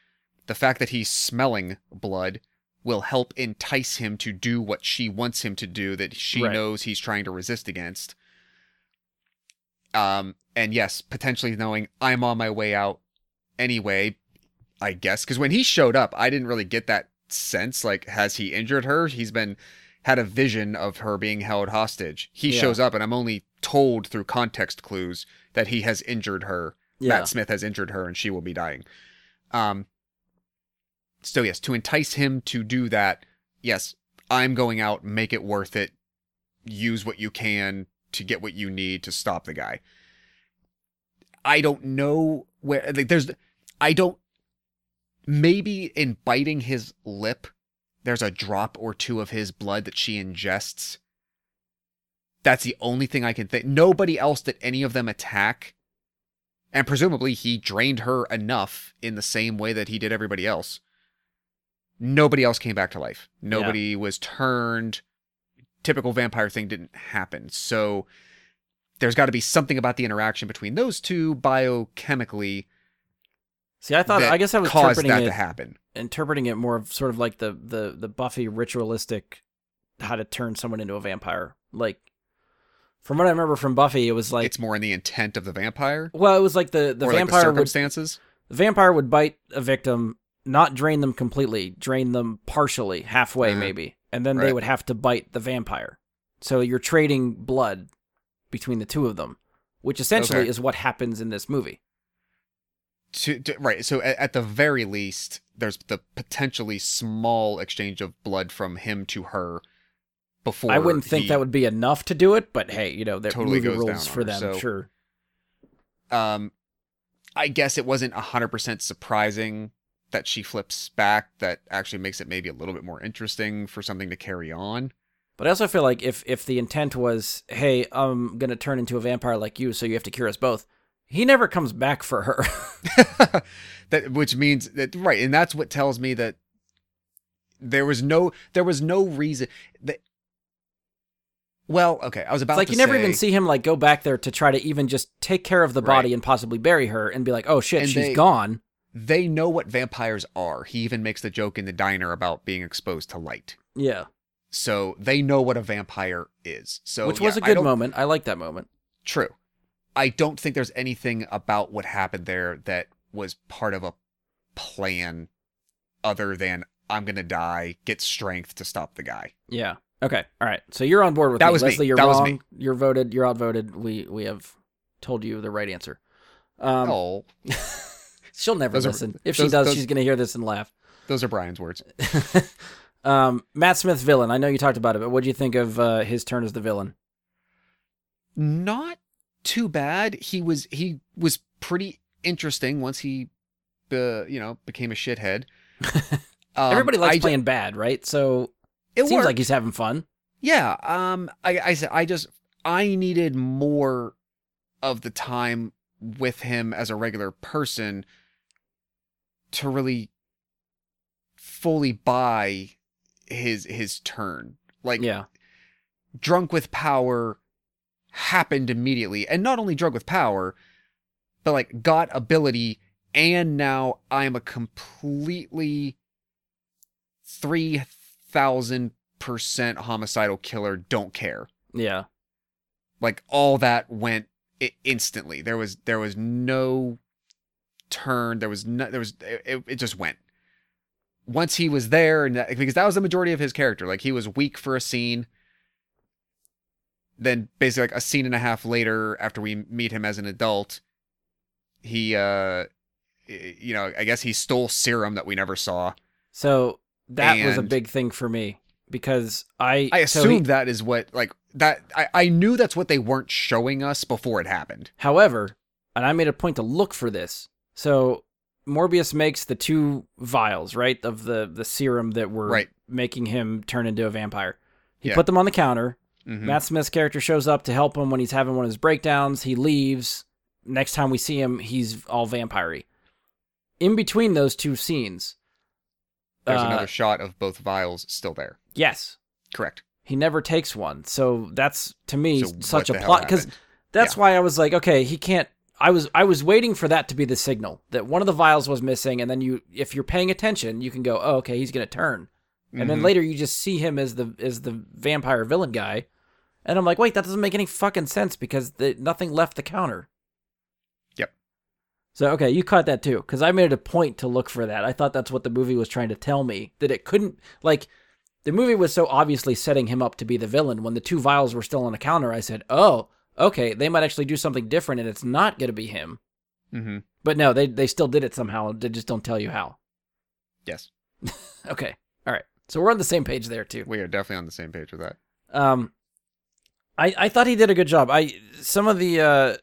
the fact that he's smelling blood will help entice him to do what she wants him to do that she Right. knows he's trying to resist against. Um and yes, potentially knowing I'm on my way out anyway, I guess cuz when he showed up, I didn't really get that sense like has he injured her? He's been had a vision of her being held hostage. He Yeah. shows up, and I'm only told through context clues that he has injured her. yeah Matt Smith has injured her, and she will be dying. Um. So yes, to entice him to do that, yes, I'm going out, make it worth it, use what you can to get what you need to stop the guy. I don't know where like there's I don't maybe in biting his lip there's a drop or two of his blood that she ingests. That's the only thing I can think. Nobody else that any of them attack and presumably he drained her enough in the same way that he did everybody else. Nobody else came back to life. Nobody was turned. Typical vampire thing didn't happen. So there's got to be something about the interaction between those two biochemically See, I thought I guess I was interpreting that it to happen. interpreting it more of sort of like the the the Buffy ritualistic how to turn someone into a vampire. Like from what I remember from Buffy, it was like it's more in the intent of the vampire well, it was like the the or like the vampire would circumstances. the vampire would bite a victim, not drain them completely, drain them partially, halfway Uh-huh. maybe, and then they would have to bite the vampire. So you're trading blood between the two of them, which essentially Okay. is what happens in this movie. To, to right so at, at the very least there's the potentially small exchange of blood from him to her before I wouldn't think that would be enough to do it, but hey, you know, that Totally movie rules for them, so- sure. um i guess it wasn't 100% surprising that she flips back that actually makes it maybe a little bit more interesting for something to carry on But I also feel like if if the intent was, hey, I'm gonna turn into a vampire like you, so you have to cure us both, he never comes back for her. (laughs) that which means that right and that's what tells me that there was no there was no reason that well okay i was about It's like you never say- even see him like go back there to try to even just take care of the Right. body and possibly bury her and be like, oh shit, And she's they- gone. they know what vampires are. He even makes the joke in the diner about being exposed to light. Yeah, So they know what a vampire is. So which was a good don't- moment. I like that moment. True. I don't think there's anything about what happened there that was part of a plan other than I'm gonna die, get strength to stop the guy. Yeah. Okay. All right. So you're on board with That me. was me. Leslie. You're That was wrong. me. You're voted. You're outvoted. We we have told you the right answer. Um, oh, (laughs) she'll never Those are- listen. if she does, those- she's gonna hear this and laugh. those are Brian's words. (laughs) um, Matt Smith villain. I know you talked about it, but what do you think of uh, his turn as the villain? Not too bad. He was he was pretty interesting once he uh, you know, became a shithead. (laughs) Um, Everybody likes I ju- playing bad, right? So it seems worked. like he's having fun. Yeah, um, I, I, said- I just, I needed more of the time with him as a regular person to really fully buy his his turn. Like, Yeah. drunk with power happened immediately, and not only drug with power, but like got ability, and now I'm a completely three thousand percent homicidal killer. Don't care. Yeah. like all that went i instantly. There was there was no turn. There was no there was it, it just went. Once he was there and that, because that was the majority of his character. Like he was weak for a scene then basically like a scene and a half later after we meet him as an adult he uh you know i guess he stole serum that we never saw So that was a big thing for me because I i so assumed he- that is what like that I, I knew that's what they weren't showing us before it happened However, and I made a point to look for this. So Morbius makes the two vials, right, of the the serum that were Right. making him turn into a vampire. He Yeah. put them on the counter. Mhm. Matt Smith's character shows up to help him when he's having one of his breakdowns. He leaves. Next time we see him, he's all vampire In between those two scenes, There's uh, another shot of both vials still there. yes, Correct. he never takes one. So that's to me So such a plot because that's why I was like, okay, he can't. I was I was waiting for that to be the signal that one of the vials was missing, and then you, if you're paying attention, you can go, oh, okay, he's gonna turn, and then Mhm. later you just see him as the as the vampire villain guy, and I'm like, wait, that doesn't make any fucking sense because the, nothing left the counter. Yep. So okay, you caught that too, because I made it a point to look for that. I thought that's what the movie was trying to tell me that it couldn't like. The movie was so obviously setting him up to be the villain. When the two vials were still on the counter, I said, "Oh, okay, they might actually do something different, and it's not going to be him." Mhm. But no, they they still did it somehow. They just don't tell you how. Yes. (laughs) Okay, all right. So we're on the same page there too. We are definitely on the same page with that. Um, I I thought he did a good job. I some of the uh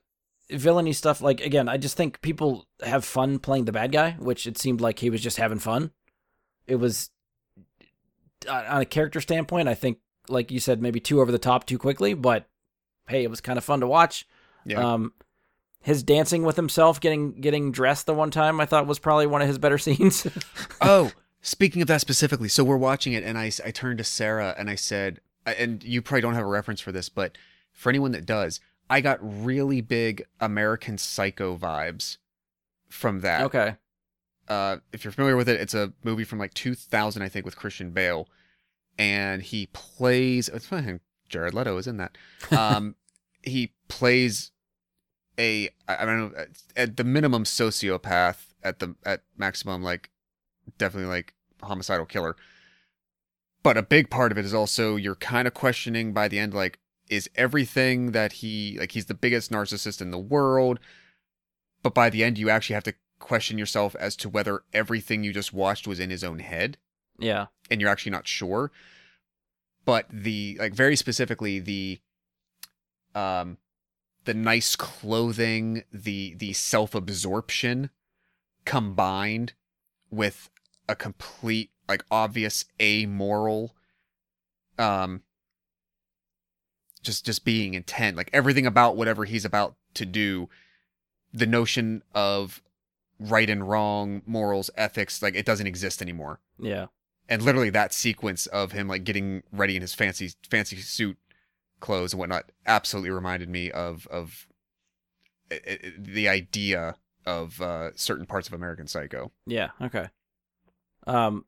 villainy stuff, like again, I just think people have fun playing the bad guy, which it seemed like he was just having fun. It was on a character standpoint, I think, like you said, maybe too over the top too quickly, but hey, it was kind of fun to watch. Yeah. Um, his dancing with himself, getting getting dressed the one time, I thought was probably one of his better (laughs) scenes. oh, speaking of that specifically, so we're watching it, and I, I turned to Sarah and I said, and you probably don't have a reference for this, but for anyone that does, I got really big American Psycho vibes from that. okay. Uh, if you're familiar with it, it's a movie from like 2000, I think, with Christian Bale, and he plays. It's fine. Jared Leto is in that. (laughs) Um, he plays a I don't know at the minimum sociopath at the at maximum like definitely like homicidal killer. But a big part of it is also you're kind of questioning by the end like is everything that he like he's the biggest narcissist in the world but by the end you actually have to question yourself as to whether everything you just watched was in his own head Yeah. and you're actually not sure but the like very specifically the um the nice clothing the the self-absorption combined with a complete like obvious amoral um just just being intent like everything about whatever he's about to do the notion of right and wrong morals ethics like it doesn't exist anymore Yeah. and literally that sequence of him like getting ready in his fancy fancy suit clothes and whatnot absolutely reminded me of of the idea of uh, certain parts of American Psycho. Yeah. Okay. Um,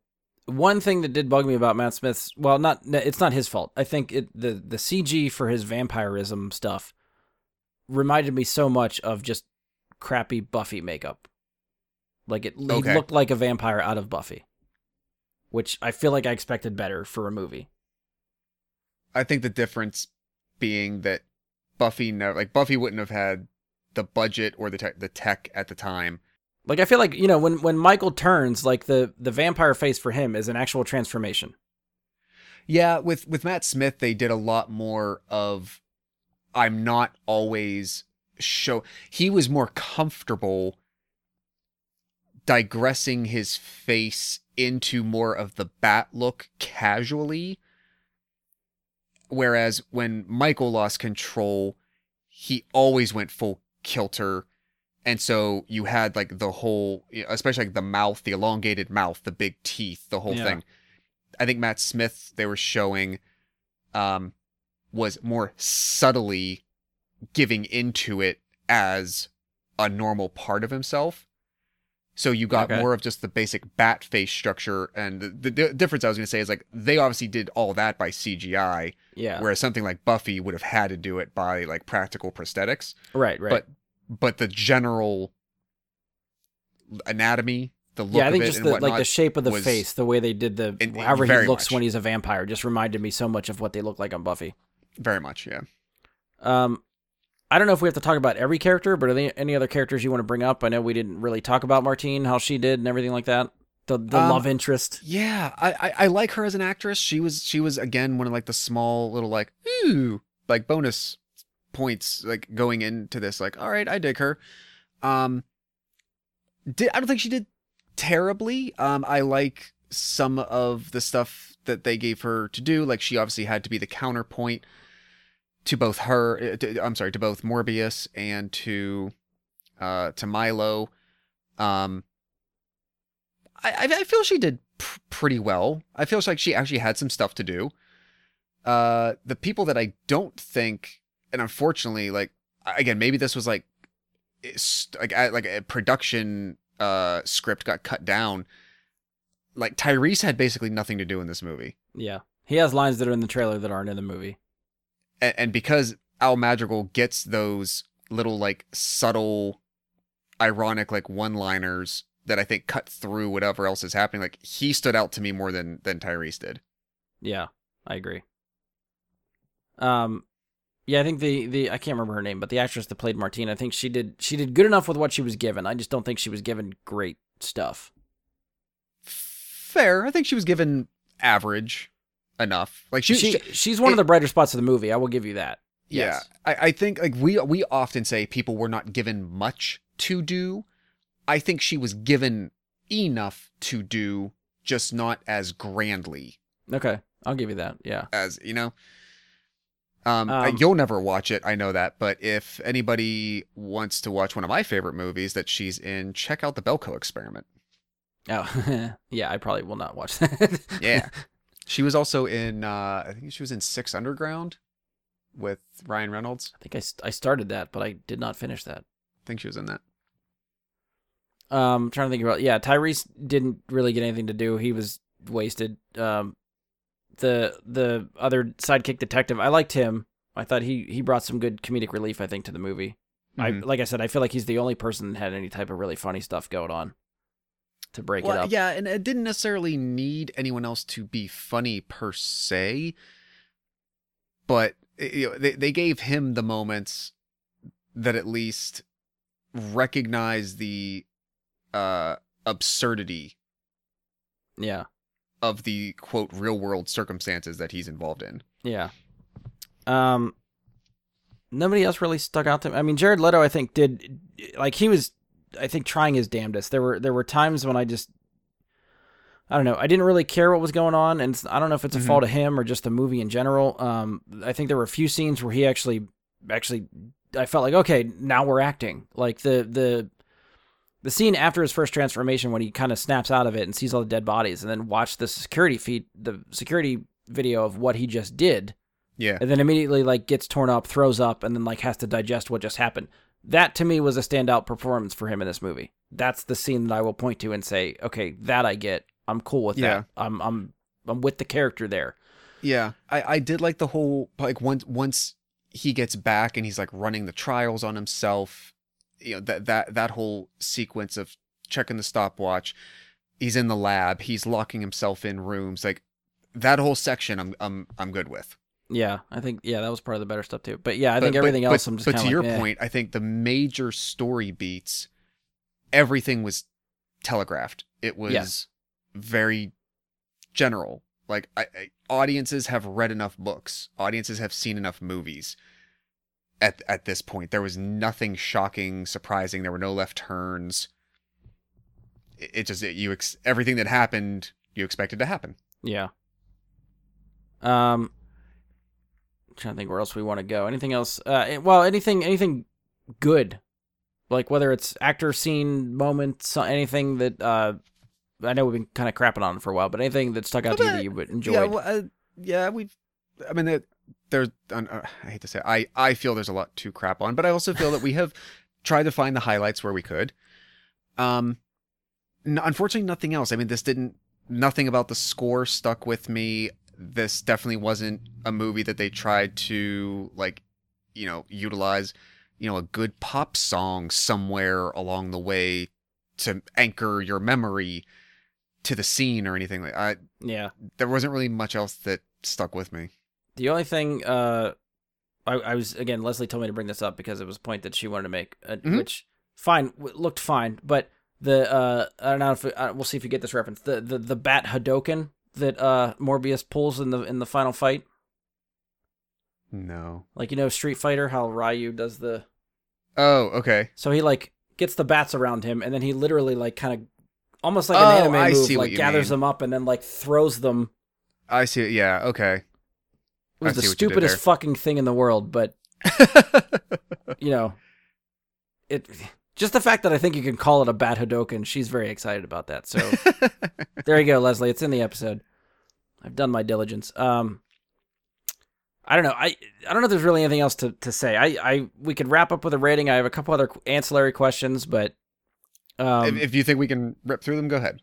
one thing that did bug me about Matt Smith's, well, not it's not his fault. I think it the the CG for his vampirism stuff reminded me so much of just crappy Buffy makeup. Like it, Okay. looked like a vampire out of Buffy, which I feel like I expected better for a movie. I think the difference being that Buffy never like Buffy wouldn't have had the budget or the the tech at the time. Like I feel like you know when when Michael turns, like the the vampire face for him is an actual transformation. Yeah, with with Matt Smith, they did a lot more of I'm not always show. He was more comfortable digressing his face into more of the bat look casually. Whereas when Michael lost control, he always went full kilter. And so you had like the whole, especially like the mouth, the elongated mouth, the big teeth, the whole Yeah. thing. I think Matt Smith they were showing um was more subtly giving into it as a normal part of himself. So you got Okay. more of just the basic bat face structure and the, the di- difference I was going to say is like they obviously did all that by CGI Yeah. whereas something like Buffy would have had to do it by like practical prosthetics. right. Right. But but the general anatomy, the look yeah, I think of just the, like the shape of the was- face, the way they did the In- however he looks much. when he's a vampire, just reminded me so much of what they look like on Buffy. very much, yeah. Um, I don't know if we have to talk about every character, but are there any other characters you want to bring up? I know we didn't really talk about Martine, how she did, and everything like that. The the Um, love interest. Yeah, I, I I like her as an actress. She was she was again one of like the small little like ooh like bonus points like going into this like all right I dig her. Um, did I don't think she did terribly. Um, I like some of the stuff that they gave her to do. Like she obviously had to be the counterpoint to both her. uh, to- I'm sorry to both Morbius and to uh to Milo. Um, I, I I feel she did pr- pretty well. I feel like she actually had some stuff to do. Uh, the people that I don't think, and unfortunately, like again, maybe this was like, it's like a- like a production uh script got cut down. Like Tyrese had basically nothing to do in this movie, Yeah, he has lines that are in the trailer that aren't in the movie. and, and because Al Madrigal gets those little like subtle, ironic like one-liners that I think cut through whatever else is happening. Like he stood out to me more than than Tyrese did. Yeah, I agree. Um, yeah, I think the the I can't remember her name, but the actress that played Martine, I think she did she did good enough with what she was given. I just don't think she was given great stuff. Fair. I think she was given average enough. Like she, she, she she's one of the brighter spots of the movie. I will give you that. yeah. Yes. I, I think like we we often say people were not given much to do. I think she was given enough to do, just not as grandly Okay, I'll give you that. Yeah. as you know. Um, Um, you'll never watch it, I know that. But if anybody wants to watch one of my favorite movies that she's in, check out the Belko Experiment. Oh, (laughs) yeah. I probably will not watch that. Yeah, (laughs) she was also in. Uh, I think she was in Six Underground with Ryan Reynolds. I think I, st- I started that, but I did not finish that. I think she was in that. Um, trying to think about yeah, Tyrese didn't really get anything to do. He was wasted. Um, the the other sidekick detective, I liked him. I thought he he brought some good comedic relief. I think to the movie. I Mhm. like I said, I feel like he's the only person that had any type of really funny stuff going on to break it up. yeah, and it didn't necessarily need anyone else to be funny per se, but you know, they they gave him the moments that at least recognize the uh absurdity Yeah, of the quote real world circumstances that he's involved in. yeah. Um, nobody else really stuck out to me. I mean, Jared Leto, I think did like he was, I think trying his damnedest. There were there were times when I just, I don't know, I didn't really care what was going on, and I don't know if it's a Mhm. fault of him or just the movie in general. Um, I think there were a few scenes where he actually, actually, I felt like okay, now we're acting. Like the the. The scene after his first transformation, when he kind of snaps out of it and sees all the dead bodies, and then watch the security feed, the security video of what he just did, Yeah. and then immediately like gets torn up, throws up, and then like has to digest what just happened. That to me was a standout performance for him in this movie. That's the scene that I will point to and say, okay, that I get. I'm cool with Yeah. that. I'm I'm I'm with the character there. Yeah, I, I did like the whole like once once he gets back and he's like running the trials on himself, you know that that that whole sequence of checking the stopwatch, he's in the lab, he's locking himself in rooms, like that whole section I'm I'm I'm good with. Yeah, I think yeah, that was part of the better stuff too. But yeah, I But- think everything but, else I'm just But to of your eh. point, I think the major story beats, everything was telegraphed. It was Yes. very general. Like I, I, audiences have read enough books. Audiences have seen enough movies. At at this point, there was nothing shocking, surprising. There were no left turns. It, it just it, you ex- everything that happened you expected to happen. Yeah. Um, trying to think where else we want to go. Anything else? Uh, eh, well, anything, anything good, like whether it's actor scene moments, anything that uh, I know we've been kind of crapping on for a while, but anything that stuck out to you that you would enjoyed. Yeah, well, uh, yeah, we've. I mean, there, there's. Uh, I hate to say, it, I I feel there's a lot to crap on, but I also feel that we have tried to find the highlights where we could. Um, n- unfortunately, nothing else. I mean, this didn't. Nothing about the score stuck with me. This definitely wasn't a movie that they tried to like, you know, utilize, you know, a good pop song somewhere along the way to anchor your memory to the scene or anything like. I yeah. there wasn't really much else that stuck with me. The only thing, uh, I, I was again, Leslie told me to bring this up because it was a point that she wanted to make, uh, Mhm. which fine w- looked fine, but the uh, I don't know if uh, we'll see if you get this reference. The the the bat Hadoken that uh Morbius pulls in the in the final fight, No. like you know Street Fighter, how Ryu does the. Oh, okay. So he like gets the bats around him, and then he literally like kind of, almost like Oh, an anime I move, like gathers mean. them up and then like throws them. I see. Yeah. Okay. It was the see what you did stupidest fucking thing in the world, but (laughs) you know, it just the fact that I think you can call it a bat Hadoken, she's very excited about that. So (laughs) there you go, Leslie. It's in the episode. I've done my diligence. Um, I don't know. I I don't know if there's really anything else to, to say. I, I we could wrap up with a rating. I have a couple other ancillary questions, but um, if, if you think we can rip through them, go ahead.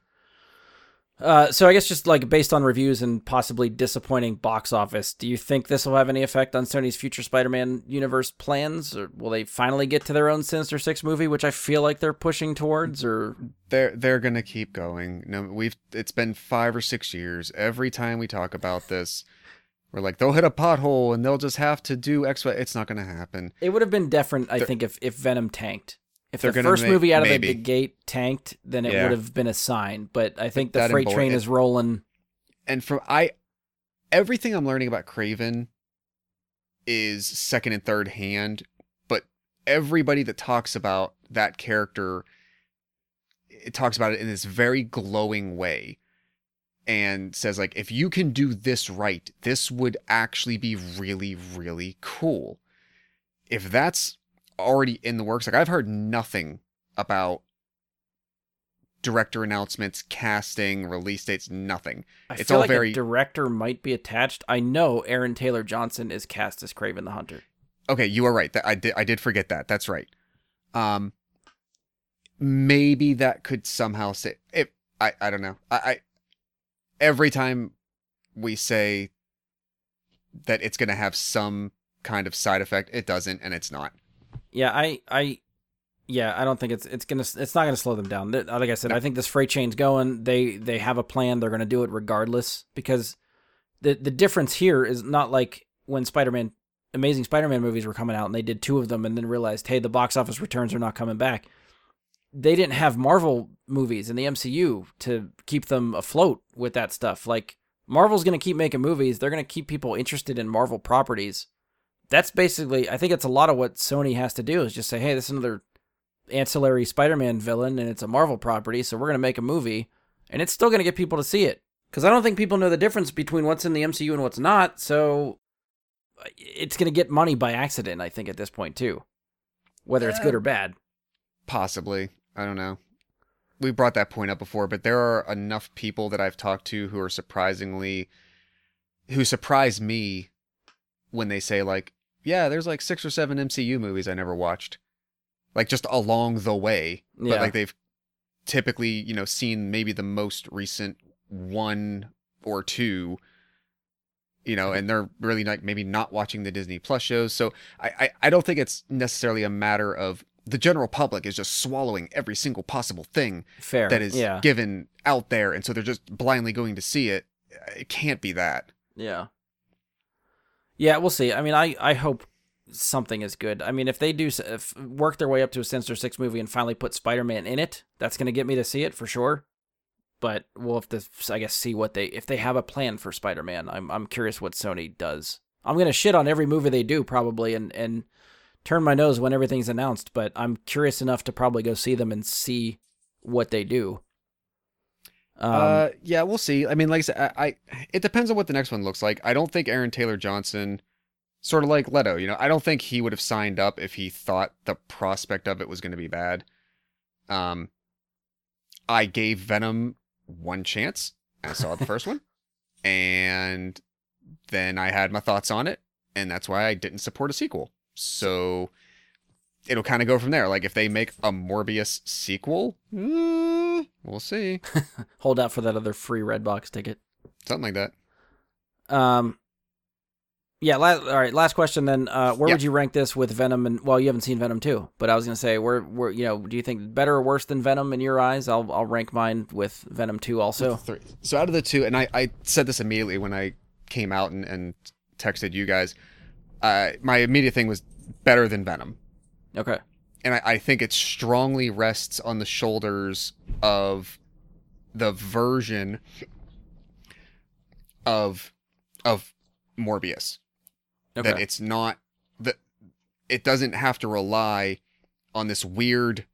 Uh, so I guess just like based on reviews and possibly disappointing box office, do you think this will have any effect on Sony's future Spider-Man universe plans, or will they finally get to their own Sinister Six movie, which I feel like they're pushing towards? Or They're they're gonna keep going. No, we've it's been five or six years. Every time we talk about this, we're like they'll hit a pothole and they'll just have to do X. It's not gonna happen. it would have been different, I They're- think, if if Venom tanked. If the first make- movie out of the, maybe. the gate tanked, then it Yeah. would have been a sign. But I think the That freight train it- is rolling. and from I everything I'm learning about Kraven is second and third hand, but everybody that talks about that character it talks about it in this very glowing way and says like if you can do this right, this would actually be really really cool. If that's already in the works, like I've heard nothing about director announcements, casting, release dates, nothing. I It's all like very- a director might be attached. I know Aaron Taylor Johnson is cast as Kraven the Hunter. Okay, you are right. That I did I did forget that. That's right. Um maybe that could somehow say if I I don't know. I, I every time we say that it's going to have some kind of side effect, it doesn't and it's not. Yeah, I, I, yeah, I don't think it's it's gonna it's not gonna slow them down. Like I said, No. I think this freight chain's going. They they have a plan. They're gonna do it regardless because the the difference here is not like when Spider Man, Amazing Spider Man movies were coming out and they did two of them and then realized, hey, the box office returns are not coming back. They didn't have Marvel movies in the MCU to keep them afloat with that stuff. Like Marvel's gonna keep making movies. They're gonna keep people interested in Marvel properties that's basically I think it's a lot of what Sony has to do is just say, hey, this is another ancillary Spider-Man villain and it's a Marvel property, so we're going to make a movie and it's still going to get people to see it. Cuz I don't think people know the difference between what's in the MCU and what's not, so uh, it's going to get money by accident, I think at this point too. Whether it's good or uh, bad. Possibly. I don't know. We brought that point up before, but there are enough people that I've talked to who are surprisingly who surprise me when they say like, "Yeah, there's like 6 or 7 MCU movies I never watched." Like just along the way, Yeah. but like they've typically, you know, seen maybe the most recent one or two you know, and they're really like maybe not watching the Disney Plus shows. So I, I, I don't think it's necessarily a matter of the general public is just swallowing every single possible thing Fair. that is yeah. given out there, and so they're just blindly going to see it. It can't be that. Yeah. Yeah, we'll see. I mean, I, I hope something is good. I mean, if they do if work their way up to a Sinister Six movie and finally put Spider Man in it, that's going to get me to see it for sure. But we'll have to, I guess, see what they if they have a plan for Spider Man. I'm I'm curious what Sony does. I'm gonna shit on every movie they do probably and and turn my nose when everything's announced. But I'm curious enough to probably go see them and see what they do. Um, uh, yeah, we'll see. I mean, like I said, I, I it depends on what the next one looks like. I don't think Aaron Taylor Johnson, sort of like Leto, you know, I don't think he would have signed up if he thought the prospect of it was going to be bad. Um, I gave Venom one chance. I saw the first one, (laughs) and then I had my thoughts on it, and that's why I didn't support a sequel. So it'll kind of go from there. Like if they make a Morbius sequel, mm, we'll see. (laughs) hold out for that other free Redbox ticket. Something like that. Um, yeah. La- all right. Last question then. Uh, where Yeah. would you rank this with Venom? And well, you haven't seen Venom two, but I was gonna say, where, where, you know, do you think better or worse than Venom in your eyes? I'll, I'll rank mine with Venom two also. Three. So out of the two, and I, I said this immediately when I came out and, and texted you guys. Uh, my immediate thing was better than Venom, Okay. And I, I think it strongly rests on the shoulders of the version of of Morbius. Okay. that it's not that it doesn't have to rely on this weird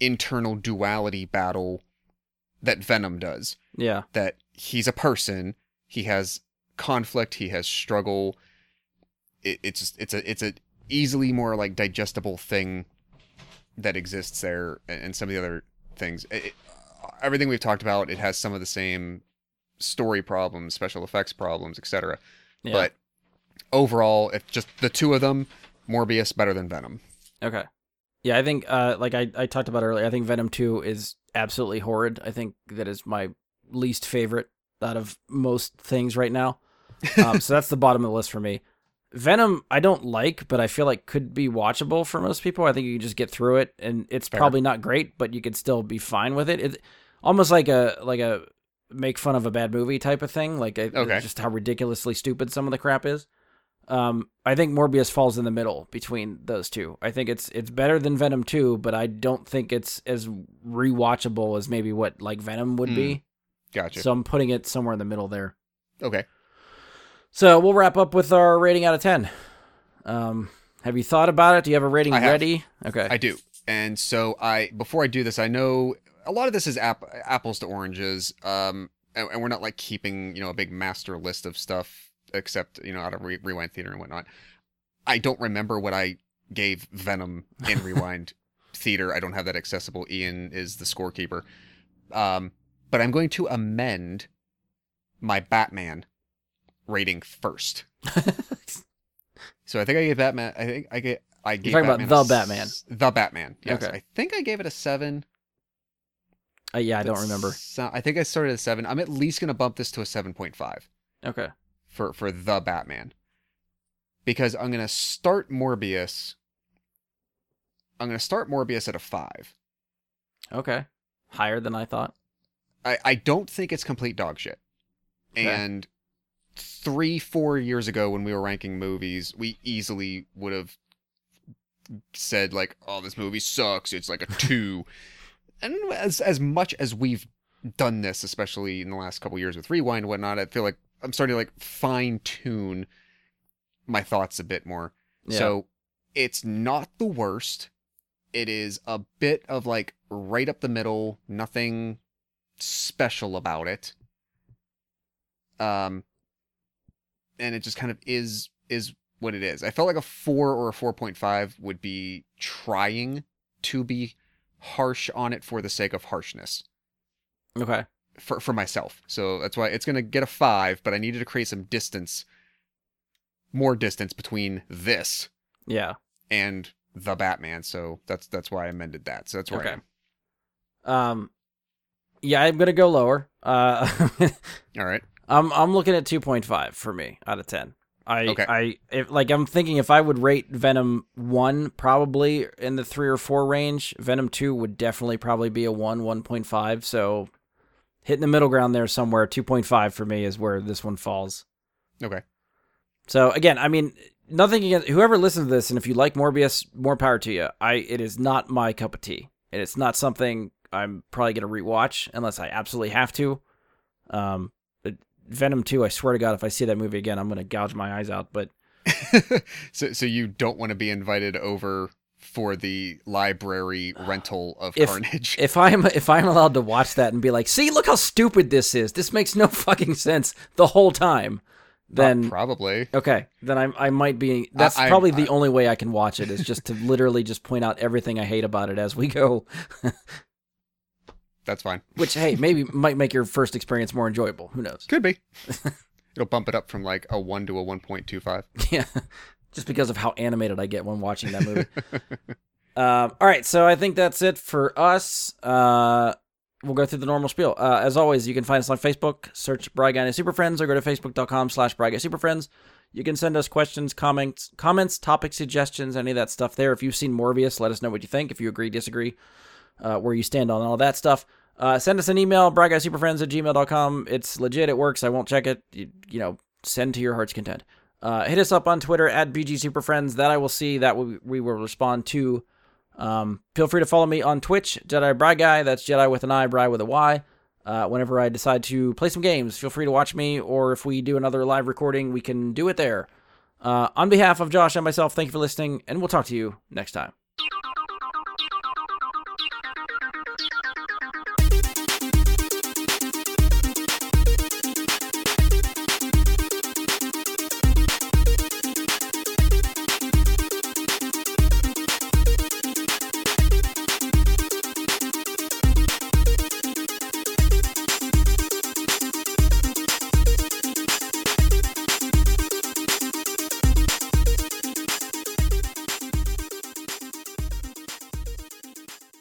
internal duality battle that Venom does. yeah. That he's a person, he has conflict, he has struggle. It, it's it's a it's a easily more like digestible thing that exists there, and, some of the other things. It, it- everything we've talked about, it has some of the same story problems, special effects problems, etc. Yeah. But overall, if just the two of them, Morbius better than Venom. Okay. Yeah, I think uh like I, I talked about earlier, I think Venom 2 is absolutely horrid. I think that is my least favorite out of most things right now. (laughs) Um, so that's the bottom of the list for me. Venom I don't like, but I feel like could be watchable for most people. I think you can just get through it and it's Fair. probably not great, but you could still be fine with it. It's almost like a like a make fun of a bad movie type of thing, like a, Okay. just how ridiculously stupid some of the crap is. Um, I think Morbius falls in the middle between those two. I think it's it's better than Venom 2, but I don't think it's as rewatchable as maybe what like Venom would be. Gotcha. So I'm putting it somewhere in the middle there. Okay. So we'll wrap up with our rating out of ten. Um, have you thought about it? Do you have a rating have. ready? Okay. I do. And so I before I do this, I know a lot of this is app, apples to oranges. Um, and, and we're not like keeping you know a big master list of stuff except you know out of re- rewind theater and whatnot. I don't remember what I gave Venom in (laughs) rewind theater. I don't have that accessible. Ian is the scorekeeper. Um, but I'm going to amend my Batman rating first. (laughs) So I think I gave Batman. I think I get. I gave talking about the a s- Batman. The Batman. Yes. Okay. I think I gave it a seven. Uh, yeah, I don't remember. sou- I think I started at seven. I'm at least gonna bump this to a seven point five Okay. for for the Batman, because I'm gonna start Morbius. I'm gonna start Morbius at a five. Okay. Higher than I thought. I I don't think it's complete dog shit, Okay. and three four years ago when we were ranking movies, we easily would have said like, "Oh, this movie sucks. It's like a (laughs) two. and as as much as we've done this, especially in the last couple years with Rewind and whatnot, I feel like I'm starting to like fine tune my thoughts a bit more. Yeah. So it's not the worst. It is a bit of like right up the middle, nothing special about it. Um and it just kind of is is what it is. I felt like a 4 or a 4.5 would be trying to be harsh on it for the sake of harshness Okay. for for myself. So that's why it's going to get a 5, but I needed to create some distance more distance between this Yeah. and the Batman. So that's that's why I amended that. So that's where I Okay. am. Um. Yeah, I'm gonna go lower. Uh, (laughs) All right. I'm I'm looking at 2.5 for me out of 10. I Okay. I if, like I'm thinking if I would rate Venom 1 probably in the 3 or 4 range, Venom 2 would definitely probably be a 1 1.5, so hitting the middle ground there somewhere 2.5 for me is where this one falls. Okay. So again, I mean, nothing against whoever listens to this, and if you like Morbius, more power to you. I it is not my cup of tea, and it's not something I'm probably gonna rewatch unless I absolutely have to. Um, Venom two, I swear to God, if I see that movie again, I'm gonna gouge my eyes out. But (laughs) so so you don't want to be invited over for the library (sighs) rental of If- Carnage. (laughs) if I'm if I'm allowed to watch that and be like, see, look how stupid this is. This makes no (laughs) fucking sense the whole time. Then Uh, probably. Okay, then I I might be. That's I- probably the I- only way I can watch it is just to literally just point out everything I hate about it as we go. That's fine. Which hey, maybe (laughs) might make your first experience more enjoyable. Who knows? Could be. (laughs) It'll bump it up from like a 1 to a 1.25. Yeah, (laughs) just because of how animated I get when watching that movie. um, all right, so I think that's it for us. Uh, we'll go through the normal spiel. Uh, as always, you can find us on Facebook. Search Bry and Super Friends, or go to facebook.com slash Bry Super Friends. You can send us questions, comments, comments, topic suggestions, any of that stuff there. If you've seen Morbius, let us know what you think. If you agree, disagree, uh, where you stand on all that stuff. Uh, send us an email, bryguysuperfriends at gmail.com. It's legit. It works. I won't check it. You, you know, send to your heart's content. Uh, hit us up on Twitter at BGSuperFriends. That I will see. That we, we will respond to. Um, feel free to follow me on Twitch, Jedi Bry Guy. That's Jedi with an I, Bry with a Y. Uh, whenever I decide to play some games, feel free to watch me, or if we do another live recording, we can do it there. Uh, on behalf of Josh and myself, thank you for listening, and we'll talk to you next time.